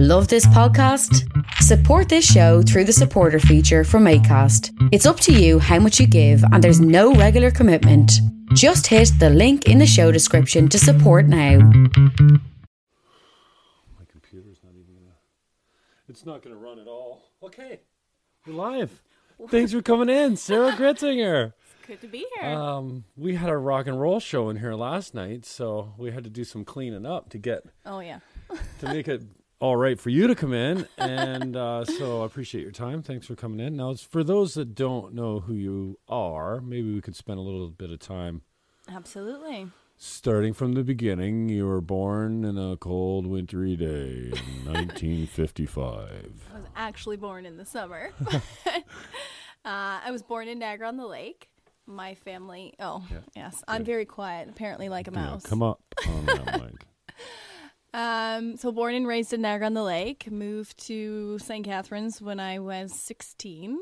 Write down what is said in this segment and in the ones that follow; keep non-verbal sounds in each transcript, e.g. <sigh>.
Love this podcast? Support this show through the supporter feature from ACAST. It's up to you how much you give, and there's no regular commitment. Just hit the link in the show description to support now. My computer's not even gonna. It's not gonna run at all. Okay, we're live. Thanks for coming in, Sarah Gritzinger. <laughs> It's good to be here. Um, we had a rock and roll show in here last night, so we had to do some cleaning up to get oh yeah. to make it all right for you to come in. And uh, so I appreciate your time. Thanks for coming in. Now, for those that don't know who you are, maybe we could spend a little bit of time Absolutely. starting from the beginning. You were born in a cold, wintry day in <laughs> 1955. I was actually born in the summer. <laughs> <laughs> uh, I was born in Niagara on the Lake. My family. Oh Yeah. yes, I'm very quiet. Apparently, like a Yeah, mouse. come up on that mic. Um, so born and raised in Niagara on the Lake. Moved to St. Catharines when I was 16,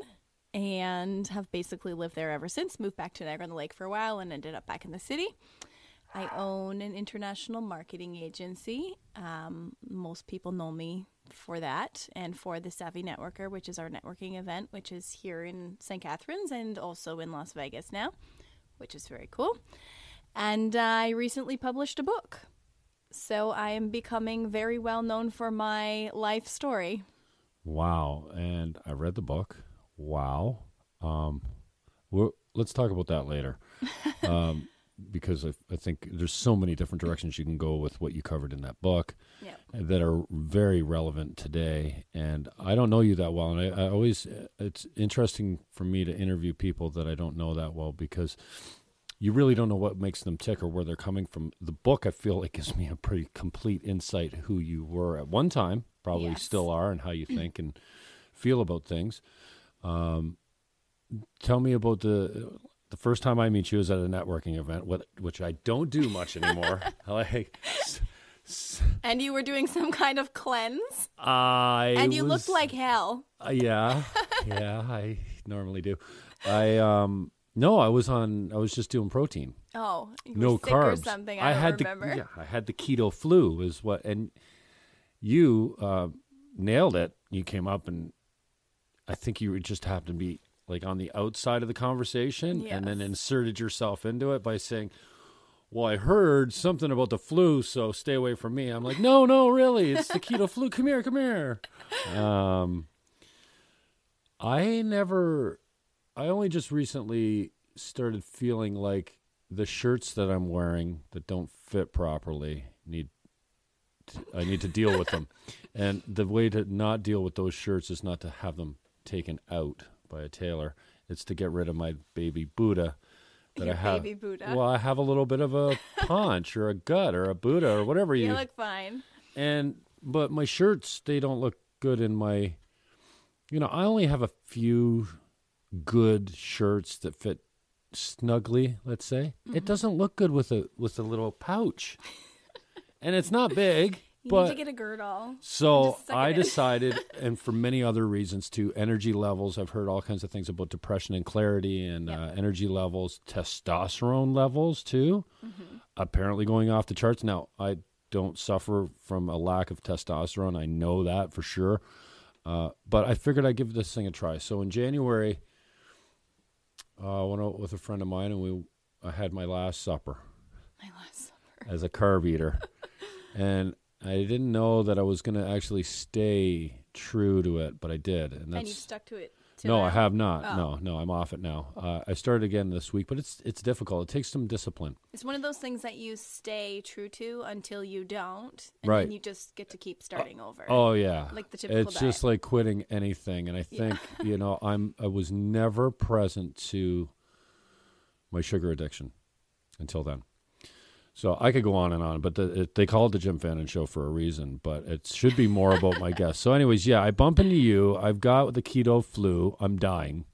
and have basically lived there ever since. Moved back to Niagara on the Lake for a while, and ended up back in the city. I own an international marketing agency. Um, most people know me for that, and for the Savvy Networker, which is our networking event, which is here in St. Catharines and also in Las Vegas now, which is very cool. And I recently published a book. So I am becoming very well known for my life story. Wow. And I read the book. Wow. Um, let's talk about that later. <laughs> Um, because I, I think there's so many different directions you can go with what you covered in that book Yeah. that are very relevant today. And I don't know you that well. And I, I always, it's interesting for me to interview people that I don't know that well because you really don't know what makes them tick or where they're coming from. The book, I feel like, gives me a pretty complete insight who you were at one time, probably Yes. still are, and how you think and feel about things. Um, tell me about the the first time I meet you is at a networking event, what, which I don't do much anymore. <laughs> <laughs> like, And you were doing some kind of cleanse, I and you was- looked like hell. uh, yeah, yeah, I normally do. I um no, I was on. I was just doing protein. Oh, no carbs. or something. I, don't had remember. the yeah, I had the keto flu is what, and you uh, nailed it. You came up and I think you just happened to be like on the outside of the conversation, and then inserted yourself into it by saying. Well, I heard something about the flu, so stay away from me. I'm like, no, no, really, it's the keto flu. Come here, come here. Um, I never, I only just recently started feeling like the shirts that I'm wearing that don't fit properly need, to, I need to deal with them. <laughs> And the way to not deal with those shirts is not to have them taken out by a tailor. It's to get rid of my baby Buddha that Your I have. baby Buddha. Well, I have a little bit of a <laughs> paunch or a gut or a Buddha or whatever you you look fine. and but my shirts they don't look good in my you know i only have a few good shirts that fit snugly let's say Mm-hmm. it doesn't look good with a with a little pouch <laughs> and it's not big You but need to get a girdle. so I <laughs> decided, and for many other reasons too, energy levels. I've heard all kinds of things about depression and clarity, and uh, energy levels, testosterone levels too. Mm-hmm. Apparently going off the charts. Now I don't suffer from a lack of testosterone. I know that for sure. Uh, but I figured I'd give this thing a try. So in January, uh, I went out with a friend of mine, and we I had my last supper My last supper. as a carb eater. <laughs> and I didn't know that I was going to actually stay true to it, but I did. And that's And you've stuck to it. No? I have not. Oh. No, no, I'm off it now. Uh, I started again this week, but it's it's difficult. It takes some discipline. It's one of those things that you stay true to until you don't, and Right. then you just get to keep starting over. Oh yeah, Like the typical It's just like quitting anything, and I Yeah. think <laughs> you know I'm I was never present to my sugar addiction until then. So I could go on and on, but the, it, they call it the Jim Fannin Show for a reason. But it should be more about my <laughs> guests. So, anyways, yeah, I bump into you. I've got the keto flu. I'm dying.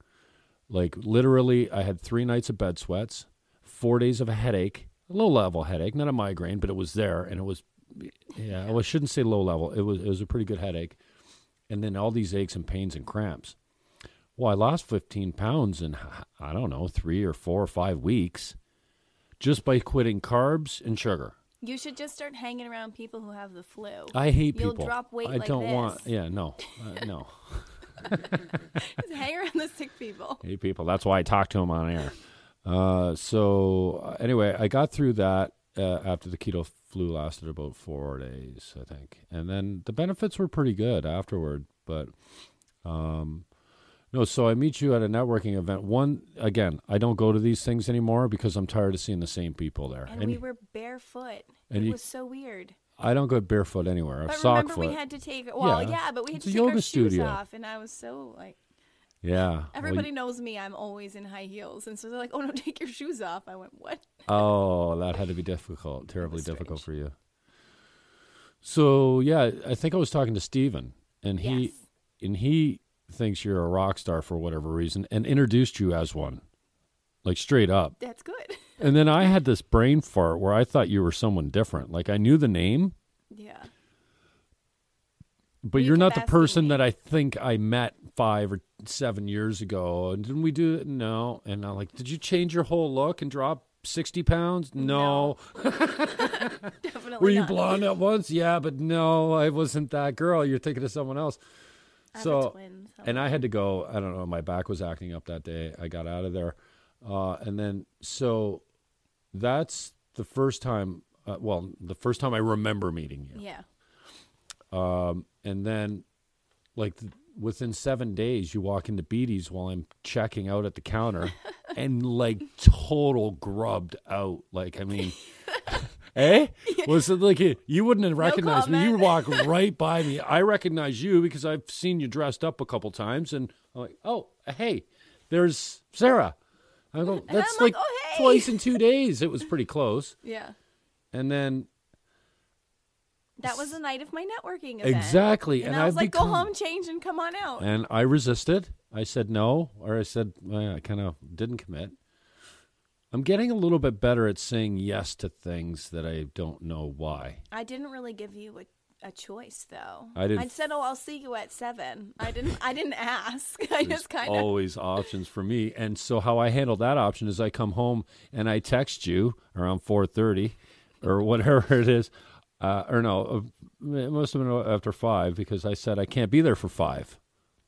Like literally, I had three nights of bed sweats, four days of a headache, a low level headache, not a migraine, but it was there, and it was, yeah, well, I shouldn't say low level. It was it was a pretty good headache, and then all these aches and pains and cramps. Well, I lost 15 pounds in I don't know three or four or five weeks, just by quitting carbs and sugar. You should just start hanging around people who have the flu. I hate people. You'll people. drop weight I like don't want. Yeah, no, <laughs> uh, no. <laughs> Just hang around the sick people. hate people. That's why I talk to them on air. Uh, so uh, anyway, I got through that uh, after the keto flu lasted about four days, I think, and then the benefits were pretty good afterward. But um, no, so I meet you at a networking event. One again, I don't go to these things anymore because I'm tired of seeing the same people there. And, we were barefoot. and it you- was so weird. I don't go barefoot anywhere. I'm But sock remember, foot. we had to take well, Yeah. yeah, but we had to take our yoga shoes off, and I was so like, yeah. <sighs> well, everybody knows me. I'm always in high heels, and so they're like, "Oh no, <laughs> take your shoes off." I went, "What?" Oh, that had to be <laughs> difficult, terribly difficult for you. So yeah, I think I was talking to Steven and he Yes. and he thinks you're a rock star for whatever reason and introduced you as one. Like straight up. That's good. <laughs> And then I had this brain fart where I thought you were someone different. Like I knew the name, yeah. but You you're not the person me. that I think I met 5 or 7 years ago. And didn't we do it? No. And I'm like, "Did you change your whole look and drop 60 pounds?" no. <laughs> <laughs> Definitely. Were you not. blonde at once? Yeah, but no, I wasn't that girl. You're thinking of someone else. So, twin, so- and I had to go. I don't know. My back was acting up that day. I got out of there, uh, and then so that's the first time. Uh, well, the first time I remember meeting you. yeah. Um, and then, like th- within seven days, you walk into Beatty's while I'm checking out at the counter, <laughs> and like total grubbed out. Like I mean, eh? <laughs> Was it like you- wouldn't have recognized me? You comment. walk <laughs> right by me. I recognize you because I've seen you dressed up a couple times, and I'm like, oh, hey, there's Sarah. I go, that's like, like, "Oh, hey." twice in two days. It was pretty close, Yeah. and then That was the night of my networking event. exactly, And, and, I was I've like, become, "Go home, change, and come on out." And I resisted. I said no, or I said well, I kind of didn't commit. I'm getting a little bit better at saying yes to things that I don't know why. I didn't really give you a, a choice, though. I didn't- I said, "Oh, I'll see you at 7. I didn't. I didn't ask. <laughs> I just kind of. always options for me, and so how I handle that option is I come home and I text you around 4:30 or whatever it is, uh, or no, uh, it must have been after five because I said I can't be there for five.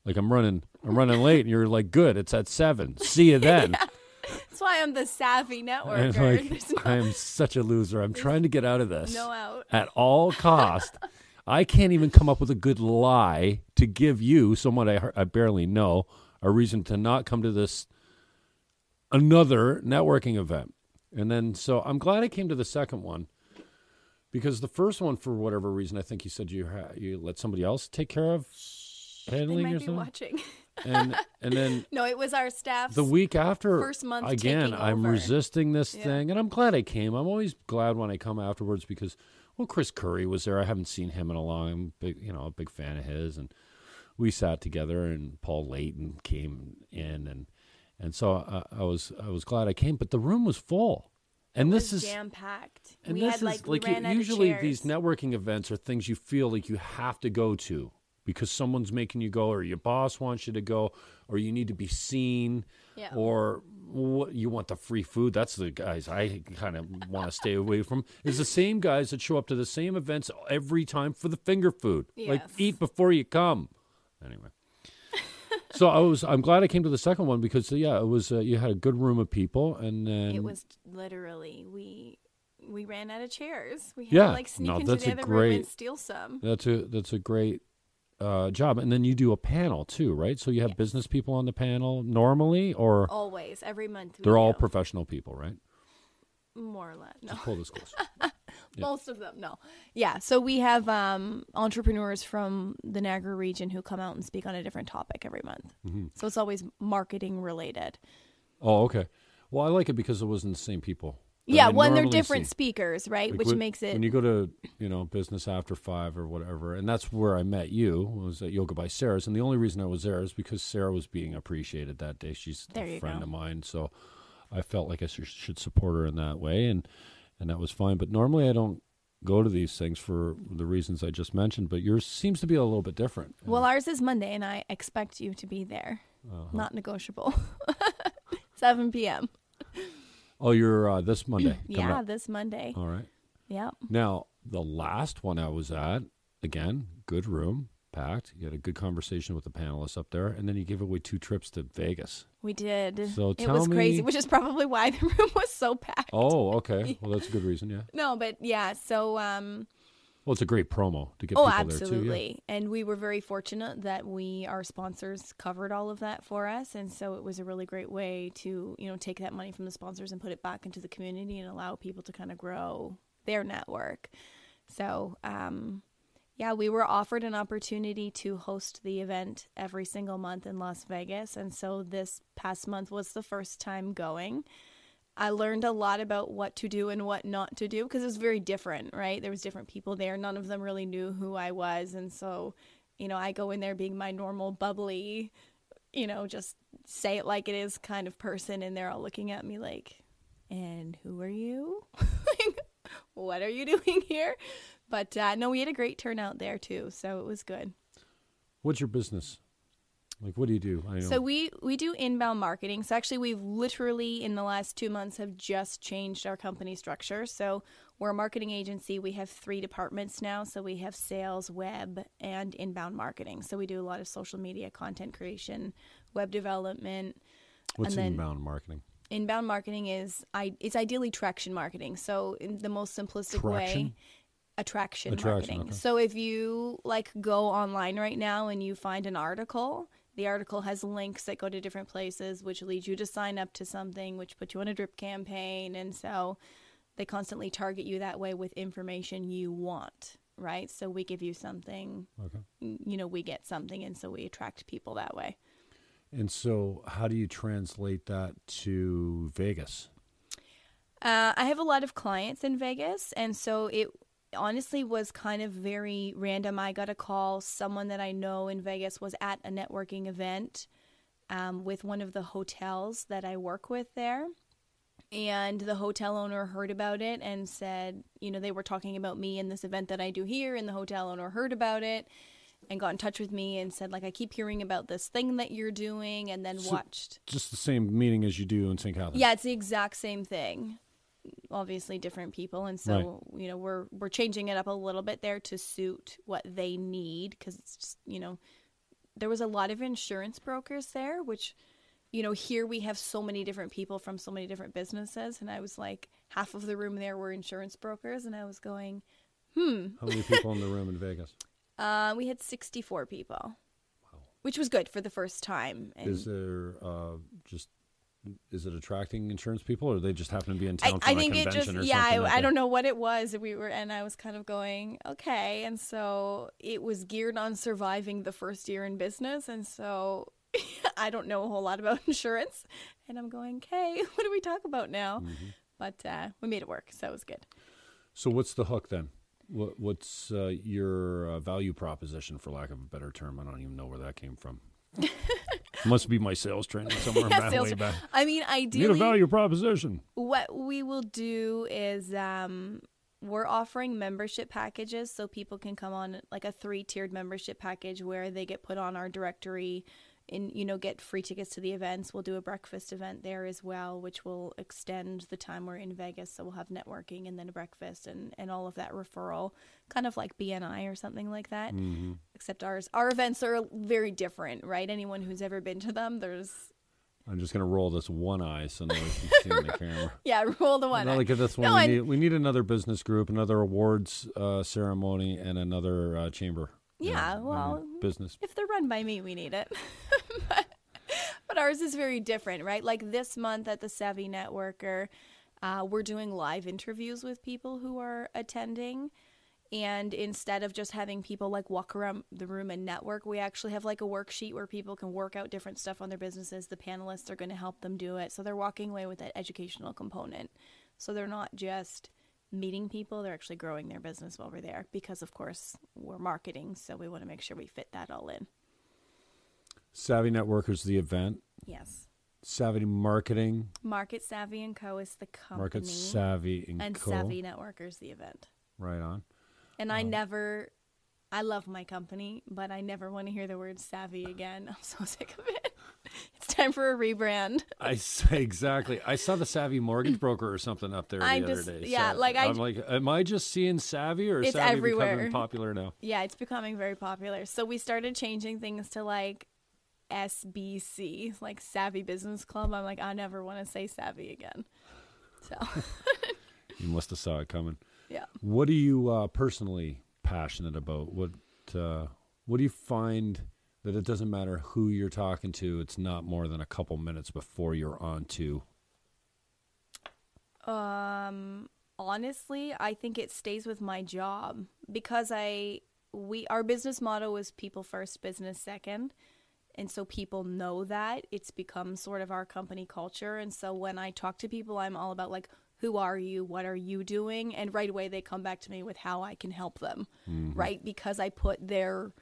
Like I'm running, I'm running late, and you're like, "Good, it's at seven. See you then." <laughs> That's why I'm the savvy networker. And like, <laughs> no, I am such a loser. I'm trying to get out of this no out. at all cost. <laughs> I can't even come up with a good lie to give you, someone I, I barely know, a reason to not come to this another networking event. And then, so I'm glad I came to the second one because the first one, for whatever reason, I think you said you ha- you let somebody else take care of They handling or might be something. watching. <laughs> And and then <laughs> no, it was our staff. the week after first month again i'm resisting this Yeah. thing and i'm glad i came i'm always glad when i come afterwards because well chris curry was there i haven't seen him in a long I'm big you know a big fan of his and we sat together and paul layton came in and and so I, I was i was glad i came but the room was full and this is jam packed. and we this had is like, like you- usually these networking events are things you feel like you have to go to because someone's making you go or your boss wants you to go or you need to be seen Yeah. or what you want the free food that's the guys i kind of want to stay away from is the same guys that show up to the same events every time for the finger food like eat before you come anyway <laughs> so i was i'm glad i came to the second one because yeah it was uh, you had a good room of people and then It was literally we we ran out of chairs. We had Yeah. to like sneak No, into the other room and steal some. That's a that's a great uh, job, and then you do a panel too, right? So you have Yes. business people on the panel normally, or Always, every month. they're all do. professional people, right? more or less. No, Just pull this close. <laughs> most of them. No, yeah. So we have um, entrepreneurs from the Niagara region who come out and speak on a different topic every month. Mm-hmm. So it's always marketing related. oh, okay. Well, I like it because it wasn't the same people. Yeah, when they're different see. speakers, right? Like Which when- makes it when you go to you know business after five or whatever, and that's where I met you was at Yoga by Sarah's, and the only reason I was there is because Sarah was being appreciated that day. She's There a friend go. of mine, so I felt like I sh- should support her in that way, and and that was fine. But normally I don't go to these things for the reasons I just mentioned, but yours seems to be a little bit different. Well, ours is Monday, and I expect you to be there. Uh-huh. Not negotiable. <laughs> 7 p.m. oh, you're uh, this Monday. <clears throat> Yeah, up. this Monday. All right. Yep. Now, the last one I was at, again, good room, packed. You had a good conversation with the panelists up there, and then you gave away two trips to Vegas. We did. So it was crazy, which is probably why the <laughs> room was so packed. Oh, okay. <laughs> Well, that's a good reason, yeah. No, but yeah, so um Well, it's a great promo to get Oh, people there too. absolutely. And we were very fortunate that we our sponsors covered all of that for us and so it was a really great way to, you know, take that money from the sponsors and put it back into the community and allow people to kind of grow their network. So, um yeah, we were offered an opportunity to host the event every single month in Las Vegas and so this past month was the first time going. I learned a lot about what to do and what not to do because it was very different, right? There was different people there. None of them really knew who I was, and so, you know, I go in there being my normal bubbly, you know, just say it like it is kind of person, and they're all looking at me like, "And who are you? <laughs> what are you doing here?" But uh, no, we had a great turnout there too, so it was good. What's your business? Like, what do you do? So we we do inbound marketing. So actually, we've literally in the last two months have just changed our company structure. So we're a marketing agency. We have three departments now. So we have sales, web, and inbound marketing. So we do a lot of social media content creation, web development. What's and then- inbound marketing? Inbound marketing is I it's ideally traction marketing. So in the most simplistic Traction? way, attraction, Attraction, marketing. okay. So if you like go online right now and you find an article, the article has links that go to different places, which leads you to sign up to something, which puts you on a drip campaign, and so they constantly target you that way with information you want, right? So we give you something, Okay. you know, we get something, and so we attract people that way. And so, how do you translate that to Vegas? Uh, I have a lot of clients in Vegas, and so it honestly was kind of very random. I got a call. Someone that I know in Vegas was at a networking event um, with one of the hotels that I work with there. And the hotel owner heard about it and said, you know, they were talking about me in this event that I do here, and the hotel owner heard about it and got in touch with me and said, like, I keep hearing about this thing that you're doing, and then So- watched. Just the same meeting as you do in St. Catharines. Yeah, it's the exact same thing. Obviously, different people, and so you know we're we're changing it up a little bit there to suit what they need because it's just you know there was a lot of insurance brokers there, which you know here we have so many different people from so many different businesses, and I was like half of the room there were insurance brokers, and I was going, hmm, How many people in the room in Vegas? <laughs> uh, we had sixty four people, which was good for the first time. And Is there uh, just is it attracting insurance people, or they just happen to be in town I from a think it convention just or yeah something? I, like I don't know what it was we were and I was kind of going okay and so it was geared on surviving the first year in business and so <laughs> I don't know a whole lot about <laughs> insurance and I'm going okay <laughs> what do we talk about now Mm-hmm. but uh, we made it work so it was good So what's the hook then? What, what's uh, your uh, value proposition, for lack of a better term? I don't even know where that came from. Must be my sales training <laughs> somewhere Yeah, sales- way back. I mean ideally, Need a value proposition. what we will do is um we're offering membership packages so people can come on like a three-tiered membership package where they get put on our directory and you know get free tickets to the events we'll do a breakfast event there as well which will extend the time we're in vegas so we'll have networking and then a breakfast and, and all of that referral kind of like bni or something like that Mm-hmm. except ours our events are very different right anyone who's ever been to them there's I'm just gonna roll this one eye so no one can see in the <laughs> camera. yeah roll the one at this one. No, we, need, we need another business group, another awards uh, ceremony, and another uh, chamber. You Yeah, know, well, business. if they're run by me, we need it. <laughs> but, but ours is very different, right? Like this month at the Savvy Networker, uh, we're doing live interviews with people who are attending. And instead of just having people like walk around the room and network, we actually have like a worksheet where people can work out different stuff on their businesses. The panelists are going to help them do it. So they're walking away with that educational component. So they're not just meeting people, they're actually growing their business while we're there because, of course, we're marketing. So we want to make sure we fit that all in. Savvy Networkers, the event. Yes. Savvy Marketing, Market Savvy and Co. is the company. Market Savvy and, and Co. Savvy Networkers the event. Right on. And I uh, never, I love my company, but I never want to hear the word savvy again. <laughs> I'm so sick of it. Time for a rebrand. I <laughs> exactly. I saw the Savvy Mortgage Broker or something up there I the just- other day. yeah, So like, I- I'm like, am I just seeing Savvy or It's Savvy everywhere. becoming popular now? Yeah, it's becoming very popular. So we started changing things to like SBC, like Savvy Business Club. I'm like, I never want to say Savvy again. So <laughs> You must have saw it coming. yeah. What are you uh, personally passionate about? What uh, What do you find that it doesn't matter who you're talking to? It's not more than a couple minutes before you're on to. Um, honestly, I think it stays with my job because I we our business motto is people first, business second. And so people know that it's become sort of our company culture. And so when I talk to people, I'm all about like, who are you? What are you doing? And right away they come back to me with how I can help them, right? Because I put their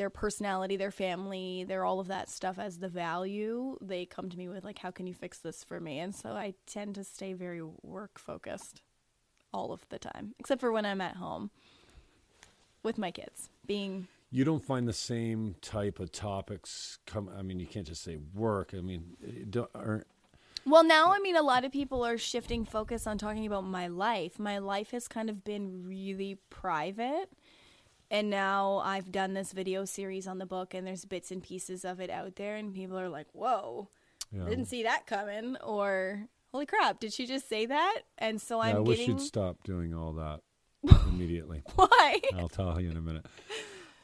their personality, their family, their all of that stuff as the value. They come to me with like, how can you fix this for me? And so I tend to stay very work focused all of the time, except for when I'm at home with my kids, being You don't find the same type of topics come. I mean, you can't just say work. I mean, don't, aren't, Well, now I mean, a lot of people are shifting focus on talking about my life. My life has kind of been really private. And now I've done this video series on the book, and there's bits and pieces of it out there, and people are like, whoa, know, didn't see that coming, or holy crap, did she just say that? And so yeah, I'm I wish getting. you'd stop doing all that <laughs> immediately. Why? I'll tell you in a minute.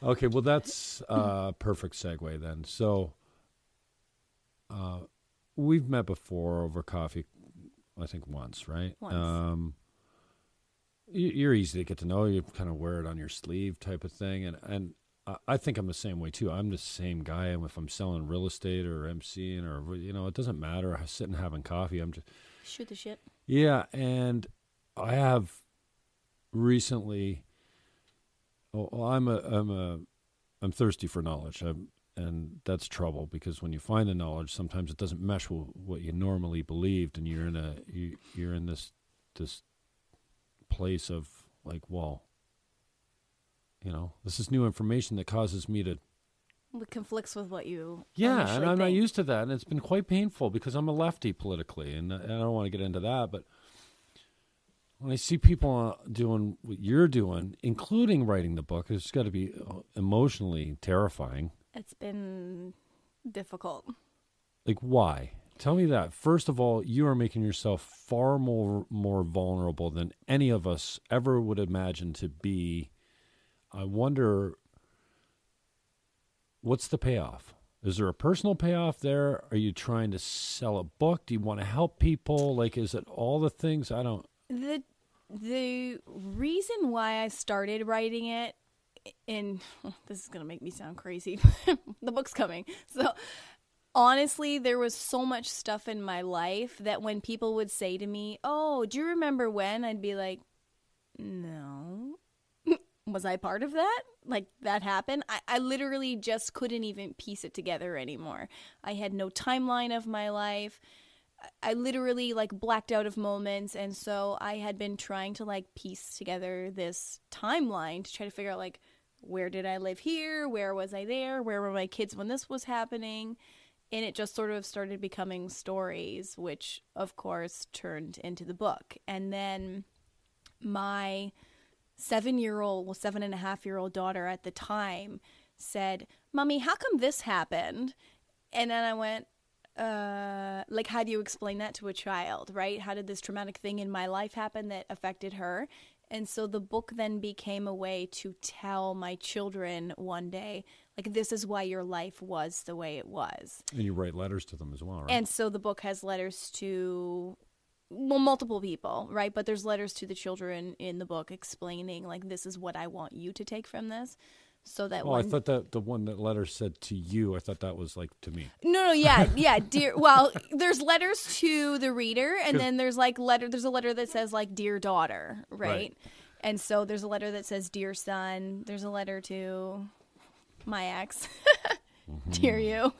Okay, well that's a <laughs> perfect segue then. So, uh, we've met before over coffee, I think once, right? Once. Um, you're easy to get to know. You kind of wear it on your sleeve, type of thing, and and I- think I'm the same way too. I'm the same guy. And if I'm selling real estate or MCing or you know, it doesn't matter. I'm sitting having coffee. I'm just Shoot the shit. yeah, and I have recently. Oh, well, I'm a I'm a I'm thirsty for knowledge, I'm, and that's trouble because when you find the knowledge, sometimes it doesn't mesh with what you normally believed, and you're in a you, you're in this this place of like, well, you know, this is new information that causes me to It conflicts with what you. yeah, and I'm not used to that, and it's been quite painful because I'm a lefty politically, and I I don't want to get into that. But when I see people uh, doing what you're doing, including writing the book, it's got to be uh, emotionally terrifying. It's been difficult. Like, why? Tell me that. First of all, you are making yourself far more more vulnerable than any of us ever would imagine to be. I wonder what's the payoff? Is there a personal payoff there? Are you trying to sell a book? Do you want to help people? Like is it all the things? I don't the the reason why I started writing it and <laughs> this is going to make me sound crazy. <laughs> the book's coming. So honestly, there was so much stuff in my life that when people would say to me, "Oh, do you remember when?" I'd be like, "No." <laughs> was I part of that? Like that happened? I, I literally just couldn't even piece it together anymore. I had no timeline of my life. I literally like blacked out of moments and so I had been trying to like piece together this timeline to try to figure out like where did I live here? Where was I there? Where were my kids when this was happening? And it just sort of started becoming stories, which of course turned into the book. And then my seven year old, well, seven and a half year old daughter at the time said, Mommy, how come this happened? And then I went, uh, like, how do you explain that to a child, right? How did this traumatic thing in my life happen that affected her? And so the book then became a way to tell my children one day, like, this is why your life was the way it was. and you write letters to them as well, right? And so the book has letters to well multiple people, right? But there's letters to the children in the book explaining like this is what I want you to take from this. So that oh, I thought that the one that letter said to you, I thought that was like to me. No, no, yeah, <laughs> yeah, dear well, there's letters to the reader and then there's like letter there's a letter that says like dear daughter, right? Right. And so there's a letter that says dear son, there's a letter to my ex. <laughs> dear you.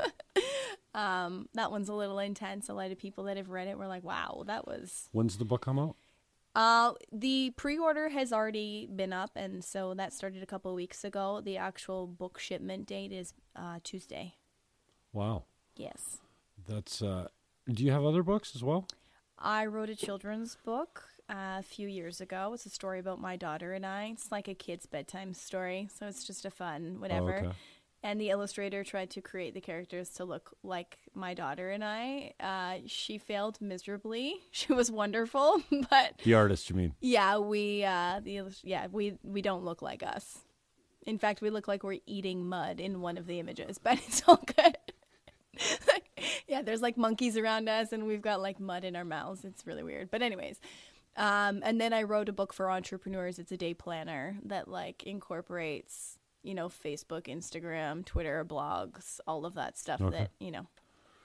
<laughs> um that one's a little intense. A lot of people that have read it were like, "Wow, that was When's the book come out? Uh, the pre-order has already been up, and so that started a couple of weeks ago. The actual book shipment date is uh, Tuesday. Wow. Yes. That's. uh Do you have other books as well? I wrote a children's book uh, a few years ago. It's a story about my daughter and I. It's like a kid's bedtime story, so it's just a fun whatever. okay. And the illustrator tried to create the characters to look like my daughter and I. Uh, she failed miserably. <laughs> She was wonderful, <laughs> but The artist, you mean? yeah, we uh, the yeah we we don't look like us. In fact, we look like we're eating mud in one of the images, <laughs> but it's all good. yeah, there's like monkeys around us, and we've got like mud in our mouths. It's really weird. But anyways, um, and then I wrote a book for entrepreneurs. It's a day planner that like incorporates you know Facebook, Instagram, Twitter, blogs, all of that stuff Okay. that you know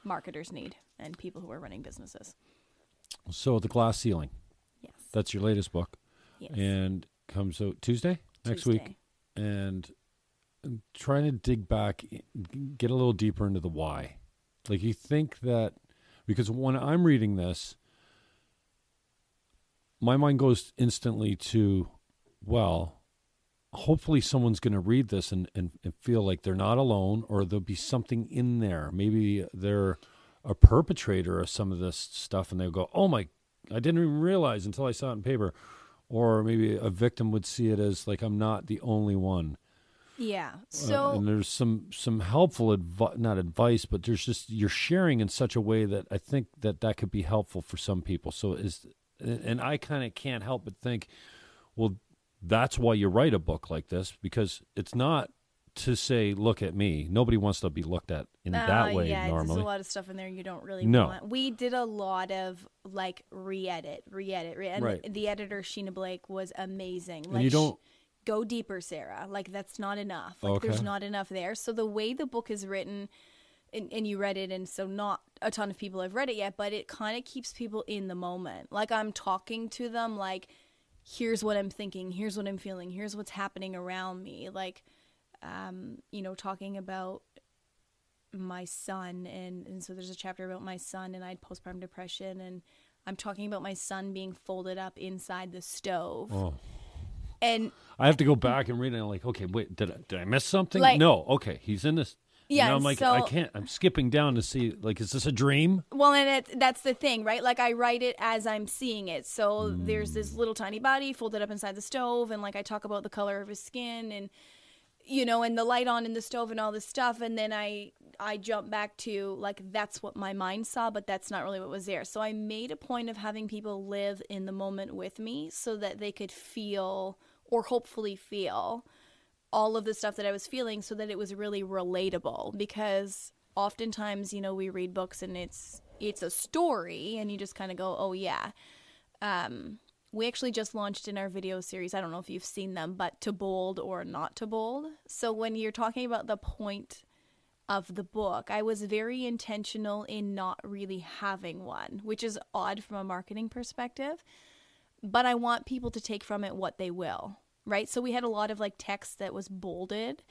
marketers need and people who are running businesses. So the glass ceiling. Yes. That's your latest book, yes. and comes out Tuesday next week. And I'm trying to dig back, get a little deeper into the why. Like you think that because when I'm reading this, my mind goes instantly to, well, hopefully someone's going to read this and, and, and feel like they're not alone or there'll be something in there. Maybe they're a perpetrator of some of this stuff and they'll go, oh my, I didn't even realize until I saw it in paper. Or maybe a victim would see it as like, I'm not the only one. Yeah. Uh, So and there's some some helpful advice, not advice, but there's just you're sharing in such a way that I think that that could be helpful for some people. So is and I kind of can't help but think, well, that's why you write a book like this because it's not to say, look at me. Nobody wants to be looked at in that Uh, way yeah, normally. there's a lot of stuff in there you don't really No. want. We did a lot of like re-edit, re-edit, re- and Right. the editor Sheena Blake was amazing. And Like you don't- go deeper, Sarah. Like that's not enough. Like there's not enough there. So the way the book is written, and, and you read it, and so not a ton of people have read it yet, but it kind of keeps people in the moment. Like I'm talking to them, like here's what I'm thinking, here's what I'm feeling, here's what's happening around me. Like, um, you know, talking about my son and, and so there's a chapter about my son and I had postpartum depression and I'm talking about my son being folded up inside the stove. oh. And I have to go back and read it. And I'm like, okay, wait, did I, did I miss something? Like- no, okay, he's in this. Yeah, and I'm like, so- I can't. I'm skipping down to see, like, is this a dream? Well, and it, that's the thing, right? Like I write it as I'm seeing it. So there's this mm. little tiny body folded up inside the stove, and like I talk about the color of his skin, and you know, and the light on in the stove, and all this stuff, and then I I jump back to like that's what my mind saw, but that's not really what was there. So I made a point of having people live in the moment with me, so that they could feel or hopefully feel all of the stuff that I was feeling so that it was really relatable because oftentimes, you know, we read books and it's it's a story and you just kind of go, "Oh yeah." Um we actually just launched in our video series. I don't know if you've seen them, but to bold or not to bold. So when you're talking about the point of the book, I was very intentional in not really having one, which is odd from a marketing perspective but I want people to take from it what they will, right? So we had a lot of like text that was bolded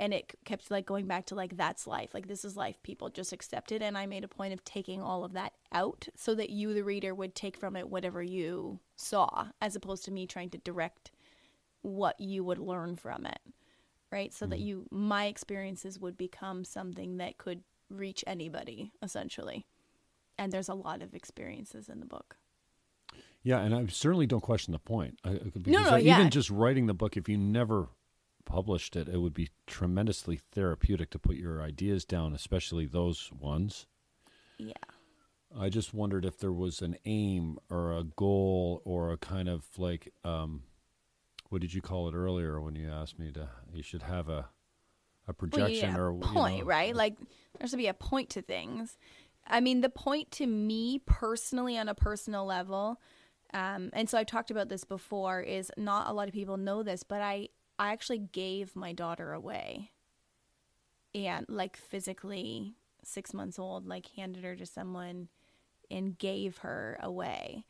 and it kept like going back to like that's life, like this is life, people just accept it and I made a point of taking all of that out so that you the reader would take from it whatever you saw as opposed to me trying to direct what you would learn from it. Right? So that mm. you my experiences would become something that could reach anybody essentially. And there's a lot of experiences in the book. Yeah, and I certainly don't question the point. I, because no, I- yeah. even just writing the book, if you never published it, it would be tremendously therapeutic to put your ideas down, especially those ones. Yeah. I just wondered if there was an aim or a goal or a kind of like, um, what did you call it earlier when you asked me to? You should have a a Well, projection yeah, or you point, know, right? Like there's to be a point to things. I mean, the point to me personally, on a personal level, um, and so I've talked about this before, is not a lot of people know this, but I I actually gave my daughter away, and like physically six months old, like handed her to someone and gave her away.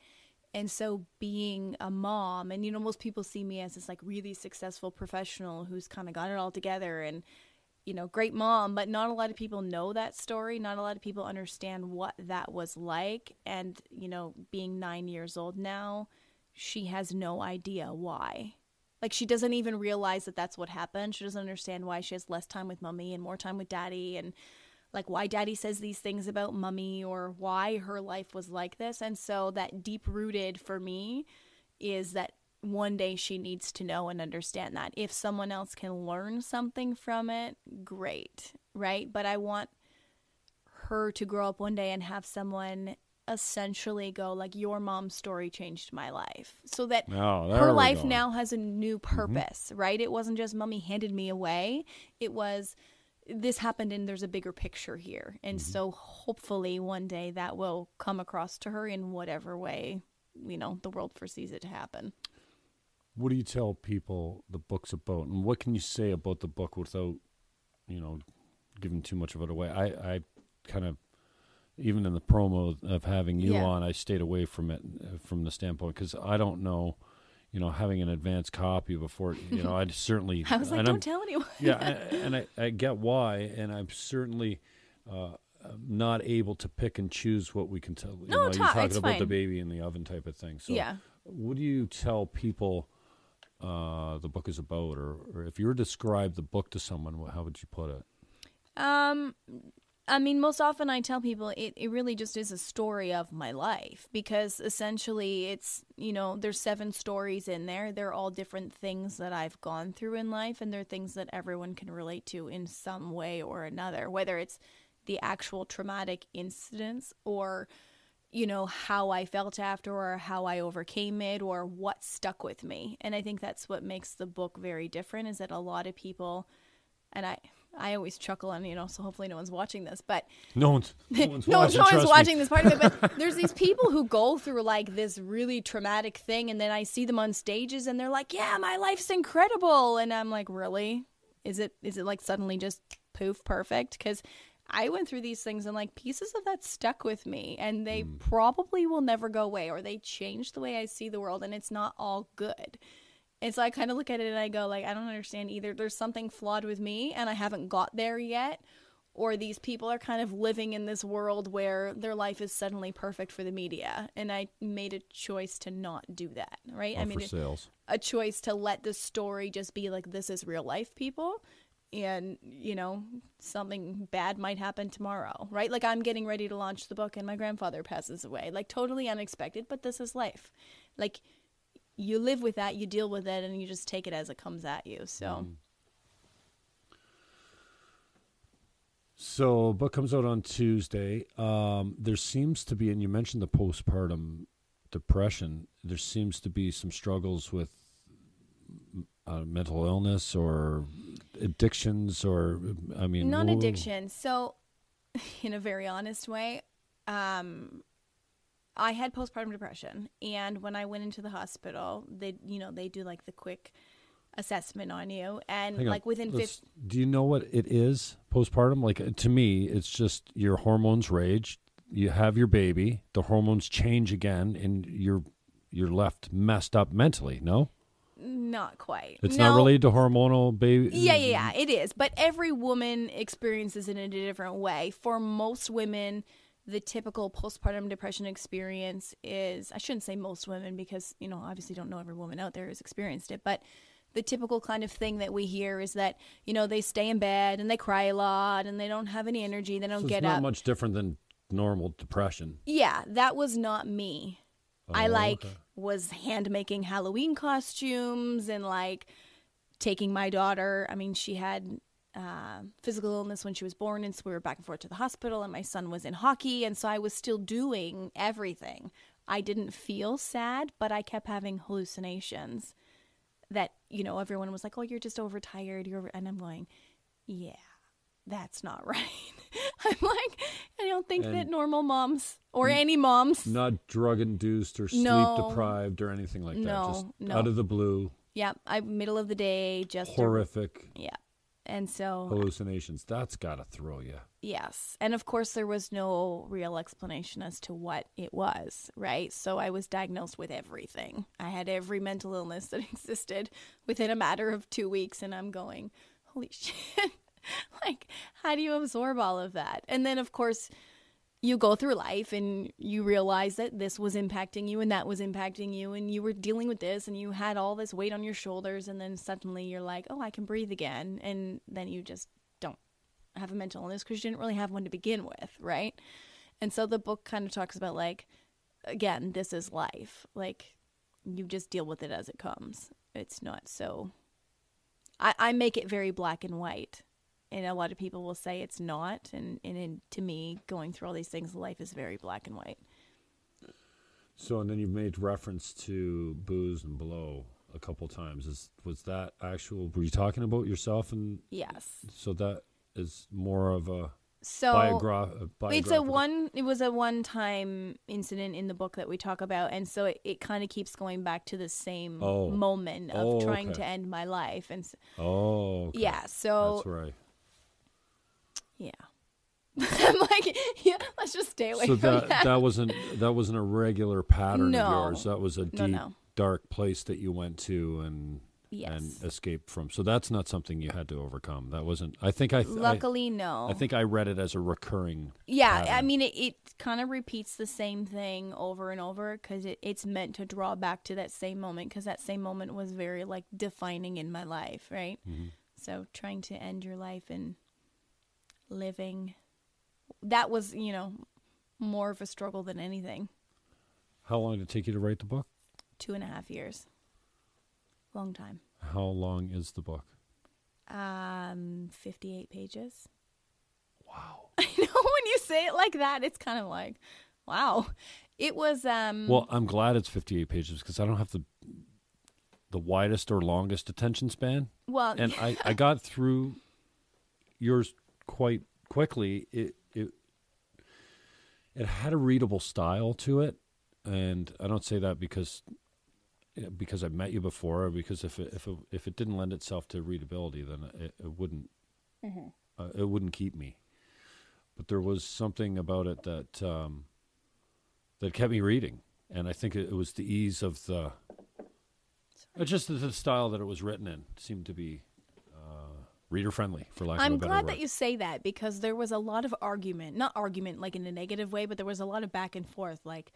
And so being a mom, and you know, most people see me as this like really successful professional who's kind of got it all together and, you know, great mom, but not a lot of people know that story. Not a lot of people understand what that was like. And, you know, being nine years old now, she has no idea why. Like, she doesn't even realize that that's what happened. She doesn't understand why she has less time with mommy and more time with daddy and like why daddy says these things about mummy or why her life was like this. And so that deep rooted for me is that one day she needs to know and understand that. If someone else can learn something from it, great, right? But I want her to grow up one day and have someone essentially go like your mom's story changed my life. So that Oh, her life go. now has a new purpose right? It wasn't just mommy handed me away. It was this happened and there's a bigger picture here. And so hopefully one day that will come across to her in whatever way you know the world foresees it to happen What do you tell people the book's about, and what can you say about the book without, you know, giving too much of it away? I, I kind of, even in the promo of having you Yeah. on, I stayed away from it uh, from the standpoint because I don't know, you know, having an advanced copy before, you know, I'd certainly. <laughs> i was like don't I'm- tell anyone yeah, <laughs> I- and I, I get why, and I'm certainly uh, not able to pick and choose what we can tell. You No, know, you're talking about the baby in the oven type of thing. So, Yeah. what do you tell people uh, the book is about, or, or if you were to describe the book to someone, how would you put it? Um, I mean, most often I tell people it, it really just is a story of my life because essentially it's, you know, there's seven stories in there. They're all different things that I've gone through in life, and they're things that everyone can relate to in some way or another, whether it's the actual traumatic incidents or you know how I felt after or how I overcame it or what stuck with me. And I think that's what makes the book very different is that a lot of people and I I always chuckle and you know so hopefully no one's watching this but No one's, <laughs> no one's no, watching. one's me. watching this part of it but <laughs> there's these people who go through like this really traumatic thing and then I see them on stages and they're like yeah my life's incredible and I'm like really is it is it like suddenly just poof perfect cuz I went through these things and like pieces of that stuck with me and they mm. probably will never go away or they change the way I see the world and it's not all good. And so I kind of look at it and I go like I don't understand either. There's something flawed with me and I haven't got there yet or these people are kind of living in this world where their life is suddenly perfect for the media. And I made a choice to not do that, right? Or I for made a, a choice to let the story just be like this is real life people and you know something bad might happen tomorrow right like i'm getting ready to launch the book and my grandfather passes away like totally unexpected but this is life like you live with that you deal with it and you just take it as it comes at you so So, book comes out on Tuesday. Um, there seems to be, and you mentioned the postpartum depression. There seems to be some struggles with uh, mental illness or addictions, or I mean, non addiction so <laughs> in a very honest way um i had postpartum depression and when i went into the hospital they you know they do like the quick assessment on you and Hang on, like within let's- 50 Do you know what it is? Postpartum, like uh, to me, it's just your hormones rage. You have your baby, the hormones change again, and you're you're left messed up mentally. No, not quite it's No. not related to hormonal baby. Yeah, yeah, yeah, it is. But every woman experiences it in a different way. For most women, the typical postpartum depression experience is I shouldn't say most women because, you know, obviously don't know every woman out there who's experienced it, but the typical kind of thing that we hear is that, you know, they stay in bed and they cry a lot and they don't have any energy, they don't So it's get not up. much different than normal depression. Yeah, that was not me. I Oh, like okay. was hand making Halloween costumes and like taking my daughter. I mean, she had uh, physical illness when she was born, and so we were back and forth to the hospital. And my son was in hockey, and so I was still doing everything. I didn't feel sad, but I kept having hallucinations that you know everyone was like, "Oh, you're just overtired." You're, and I'm going, "Yeah." That's not <laughs> right. I'm like, I don't think that normal moms or any moms Not drug induced or sleep No. deprived or anything like that. No, Just no. out of the blue, Yeah, I middle of the day, just a- horrific yeah, and so hallucinations. That's got to throw you. yes, and of course there was no real explanation as to what it was, right? So I was diagnosed with everything. I had every mental illness that <laughs> existed within a matter of two weeks, and I'm going, holy <laughs> shit! <laughs> like, how do you absorb all of that? And then of course. You go through life and you realize that this was impacting you and that was impacting you, and you were dealing with this, and you had all this weight on your shoulders, and then suddenly you're like, oh, I can breathe again. And then you just don't have a mental illness because you didn't really have one to begin with, right? And so the book kind of talks about like, again, this is life. Like, you just deal with it as it comes. It's not so. I, I make it very black and white. And a lot of people will say it's not. And, and in, to me, going through all these things, life is very black and white. So, and then you've made reference to booze and blow a couple times. Is was that actual? Were you talking about yourself? And Yes. so that is more of a So biogra- it's a one. It was a one-time incident in the book that we talk about, and so it, it kind of keeps going back to the same Oh. moment of Oh, trying okay. to end my life, and s- Oh, okay. yeah. So that's right. Yeah, <laughs> I'm like, yeah. Let's just stay away So from that So that. that wasn't that wasn't a regular pattern No. of yours. That was a deep, No, no. dark place that you went to and Yes. and escaped from. So that's not something you had to overcome. That wasn't. I think I. th- I- Luckily, no. I think I read it as a recurring. Yeah, I mean, it, it kind of repeats the same thing over and over because it, it's meant to draw back to that same moment because that same moment was very like defining in my life, right? Mm-hmm. So trying to end your life and living, that was, you know, more of a struggle than anything. How long did it take you to write the book? Two and a half years. Long time. How long is the book? Um, 58 pages. Wow. <laughs> I know when you say it like that, it's kind of like, wow. It was, um, Well, I'm glad it's 58 pages because I don't have the the widest or longest attention span, well, and <laughs> I, I got through yours quite quickly. It it it had a readable style to it, and I don't say that because because I've met you before, or because if it, if it, if it didn't lend itself to readability, then it, it wouldn't uh, it wouldn't keep me. But there was something about it that um, that kept me reading, and I think it, it was the ease of the. Just the, the style that it was written in seemed to be reader friendly, for lack of a I'm better glad word. that you say that because there was a lot of argument, not argument like in a negative way, but there was a lot of back and forth. Like,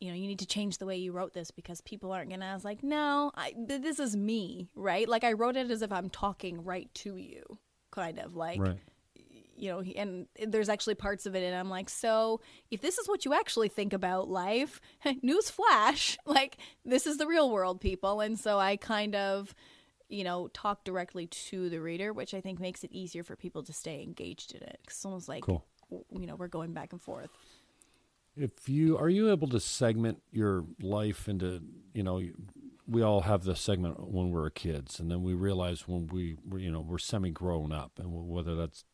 you know, you need to change the way you wrote this because people aren't gonna. I was like, no, I, th- this is me, right? Like I wrote it as if I'm talking right to you, kind of like, right. you know. And there's actually parts of it, and I'm like, so if this is what you actually think about life, <laughs> news flash, <laughs> like this is the real world, people. And so I kind of you know, talk directly to the reader, which I think makes it easier for people to stay engaged in it. 'Cause it's almost like, Cool. you know, we're going back and forth. If you are you able to segment your life into you know we all have the segment when we're kids and then we realize when we we're, you know we're semi grown up and whether that's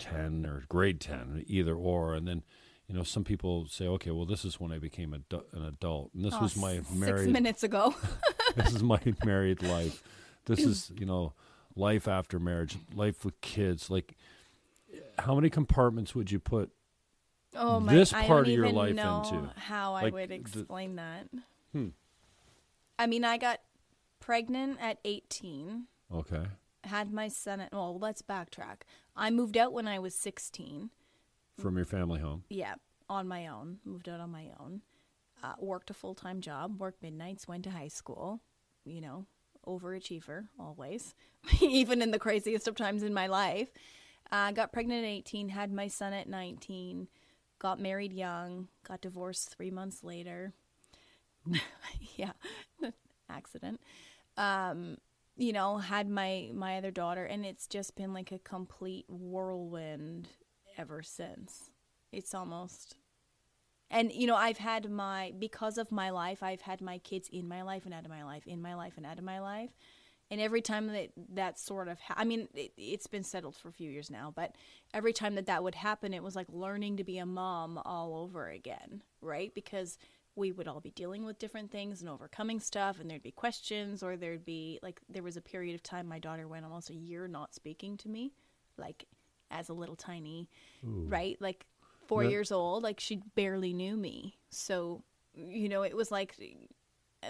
10 or grade 10 either or and then you know some people say okay well this is when I became adu- an adult and this Oh, was my married Six minutes ago. <laughs> this is my married life. This is, you know, life after marriage, life with kids. Like, how many compartments would you put? oh my! This part of your life know into. how I Like, would the- explain that. Hmm. I mean, I got pregnant at 18. Okay. Had my son at well, let's backtrack. I moved out when I was 16. From your family home. Yeah, on my own. Moved out on my own. Uh, worked a full time job. Worked midnights. Went to high school. You know, overachiever always, <laughs> even in the craziest of times in my life. Uh, got pregnant at 18. Had my son at 19. Got married young. Got divorced three months later. <laughs> yeah, <laughs> accident. Um, you know, had my my other daughter, and it's just been like a complete whirlwind ever since. It's almost and you know i've had my because of my life i've had my kids in my life and out of my life in my life and out of my life. And every time that that sort of ha- i mean it, it's been settled for a few years now but every time that that would happen it was like learning to be a mom all over again right? Because we would all be dealing with different things and overcoming stuff and there'd be questions or there'd be like there was a period of time my daughter went almost a year not speaking to me like as a little tiny right? Like four Yeah. years old like she barely knew me so you know it was like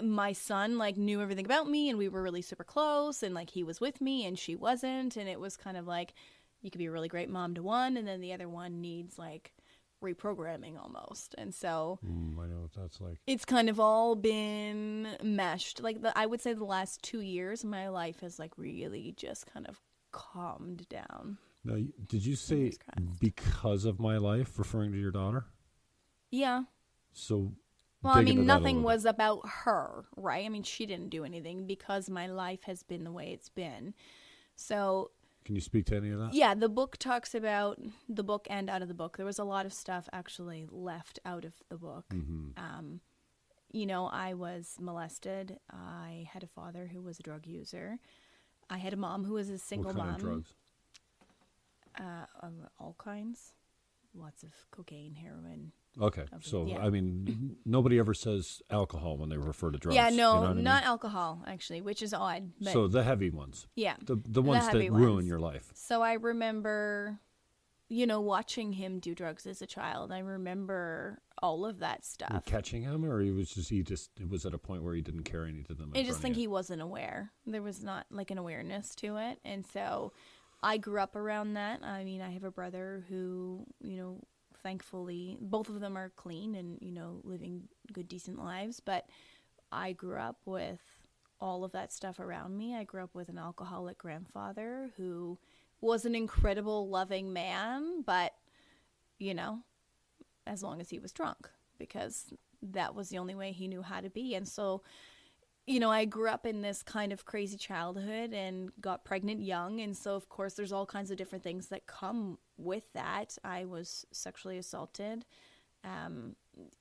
my son like knew everything about me and we were really super close and like he was with me and she wasn't and it was kind of like you could be a really great mom to one and then the other one needs like reprogramming almost and so Mm, I know what that's like. it's kind of all been meshed like the, i would say the last two years my life has like really just kind of calmed down Now, did you say because of my life, referring to your daughter? Yeah. So, Well, I mean, nothing was about her, right? I mean, she didn't do anything because my life has been the way it's been. So, Can you speak to any of that? yeah, the book talks about the book and out of the book. There was a lot of stuff actually left out of the book. Mm-hmm. Um, you know, I was molested. I had a father who was a drug user. I had a mom who was a single mom. Uh, um, all kinds. Lots of cocaine, heroin. Okay, Okay, so yeah. I mean, nobody ever says alcohol when they refer to drugs. yeah, you no, know what I mean? not alcohol actually, which is odd. So the heavy ones, yeah. the the ones that heavy ruin your life. So I remember, you know, watching him do drugs as a child. I remember all of that stuff. catching him, or he was just he just it was at a point where he didn't care any to them. I just think he wasn't aware. There was not like an awareness to it. And so I grew up around that. I mean, I have a brother who, you know, thankfully both of them are clean and, you know, living good, decent lives. But I grew up with all of that stuff around me. I grew up with an alcoholic grandfather who was an incredible, loving man, but, you know, as long as he was drunk because that was the only way he knew how to be. And so, you know, I grew up in this kind of crazy childhood and got pregnant young. And so, of course, there's all kinds of different things that come with that. I was sexually assaulted. Um,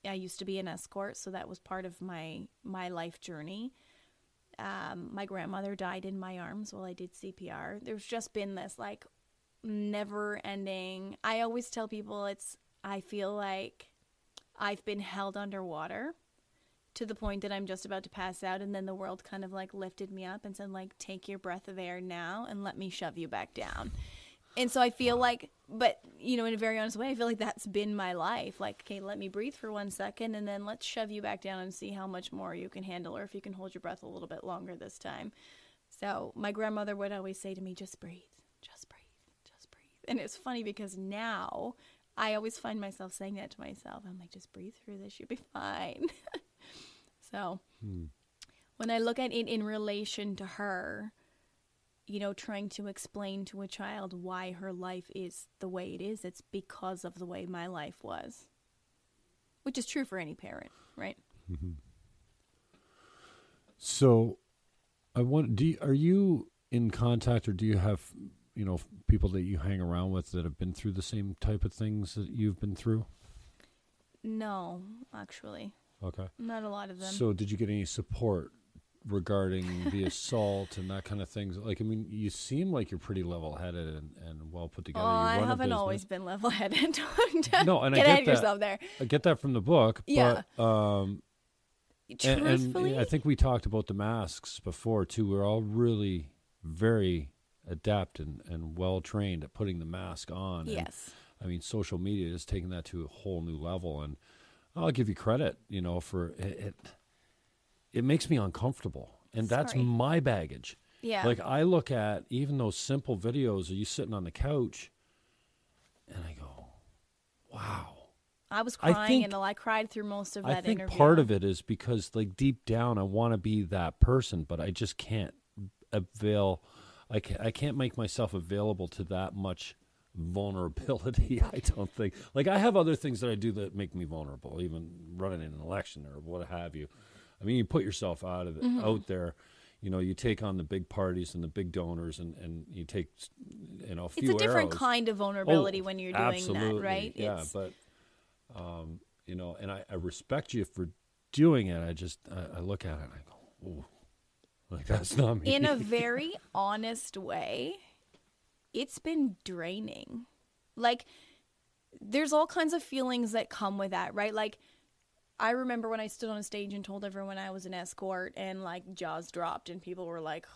I used to be an escort, so that was part of my my life journey. Um, my grandmother died in my arms while I did CPR. There's just been this like never ending. I always tell people it's, I feel like I've been held underwater to the point that I'm just about to pass out, and then the world kind of like lifted me up and said, like, take your breath of air now and let me shove you back down. And so I feel like, but you know, in a very honest way, I feel like that's been my life. Like, okay, let me breathe for one second, and then let's shove you back down and see how much more you can handle, or if you can hold your breath a little bit longer this time. So my grandmother would always say to me, just breathe, just breathe, just breathe. And it's funny because now I always find myself saying that to myself. I'm like, just breathe through this, you'll be fine. <laughs> so hmm. when I look at it in relation to her, you know, trying to explain to a child why her life is the way it is, it's because of the way my life was. Which is true for any parent, right? Mm-hmm. So, I want. Do you, are you in contact, or do you have you know people that you hang around with that have been through the same type of things that you've been through? No, actually. Okay. Not a lot of them. So, did you get any support regarding the <laughs> assault and that kind of things? Like, I mean, you seem like you're pretty level-headed and, and well put together. oh, I haven't always been level headed. <laughs> No, and I get get ahead that. yourself there. I get that from the book, Yeah. but um, and, Truthfully, and I think we talked about the masks before too. We're all really very adept and, and well trained at putting the mask on. And, yes. I mean, social media is taking that to a whole new level, and I'll give you credit, you know, for it. It, it makes me uncomfortable, and that's my baggage. Yeah. Like I look at even those simple videos of you sitting on the couch, and I go, "Wow." I was I crying think- and I cried through most of that. I think interview. part of it is because, like, deep down, I want to be that person, but I just can't avail. I can't, I can't make myself available to that much vulnerability. <laughs> I don't think. Like, I have other things that I do that make me vulnerable, even running in an election or what have you. I mean, you put yourself out of Mm-hmm. out there. You know, you take on the big parties and the big donors, and, and you take, you know, a few It's a different arrows. kind of vulnerability Oh, when you're doing absolutely, that, right? Yeah, It's- but um, you know, and I, I respect you for doing it. I just I, I look at it and I go, "Ooh, like <laughs> that's not me." in a very honest way, it's been draining. Like, there's all kinds of feelings that come with that, right? Like, I remember when I stood on a stage and told everyone I was an escort, and like jaws dropped, and people were like,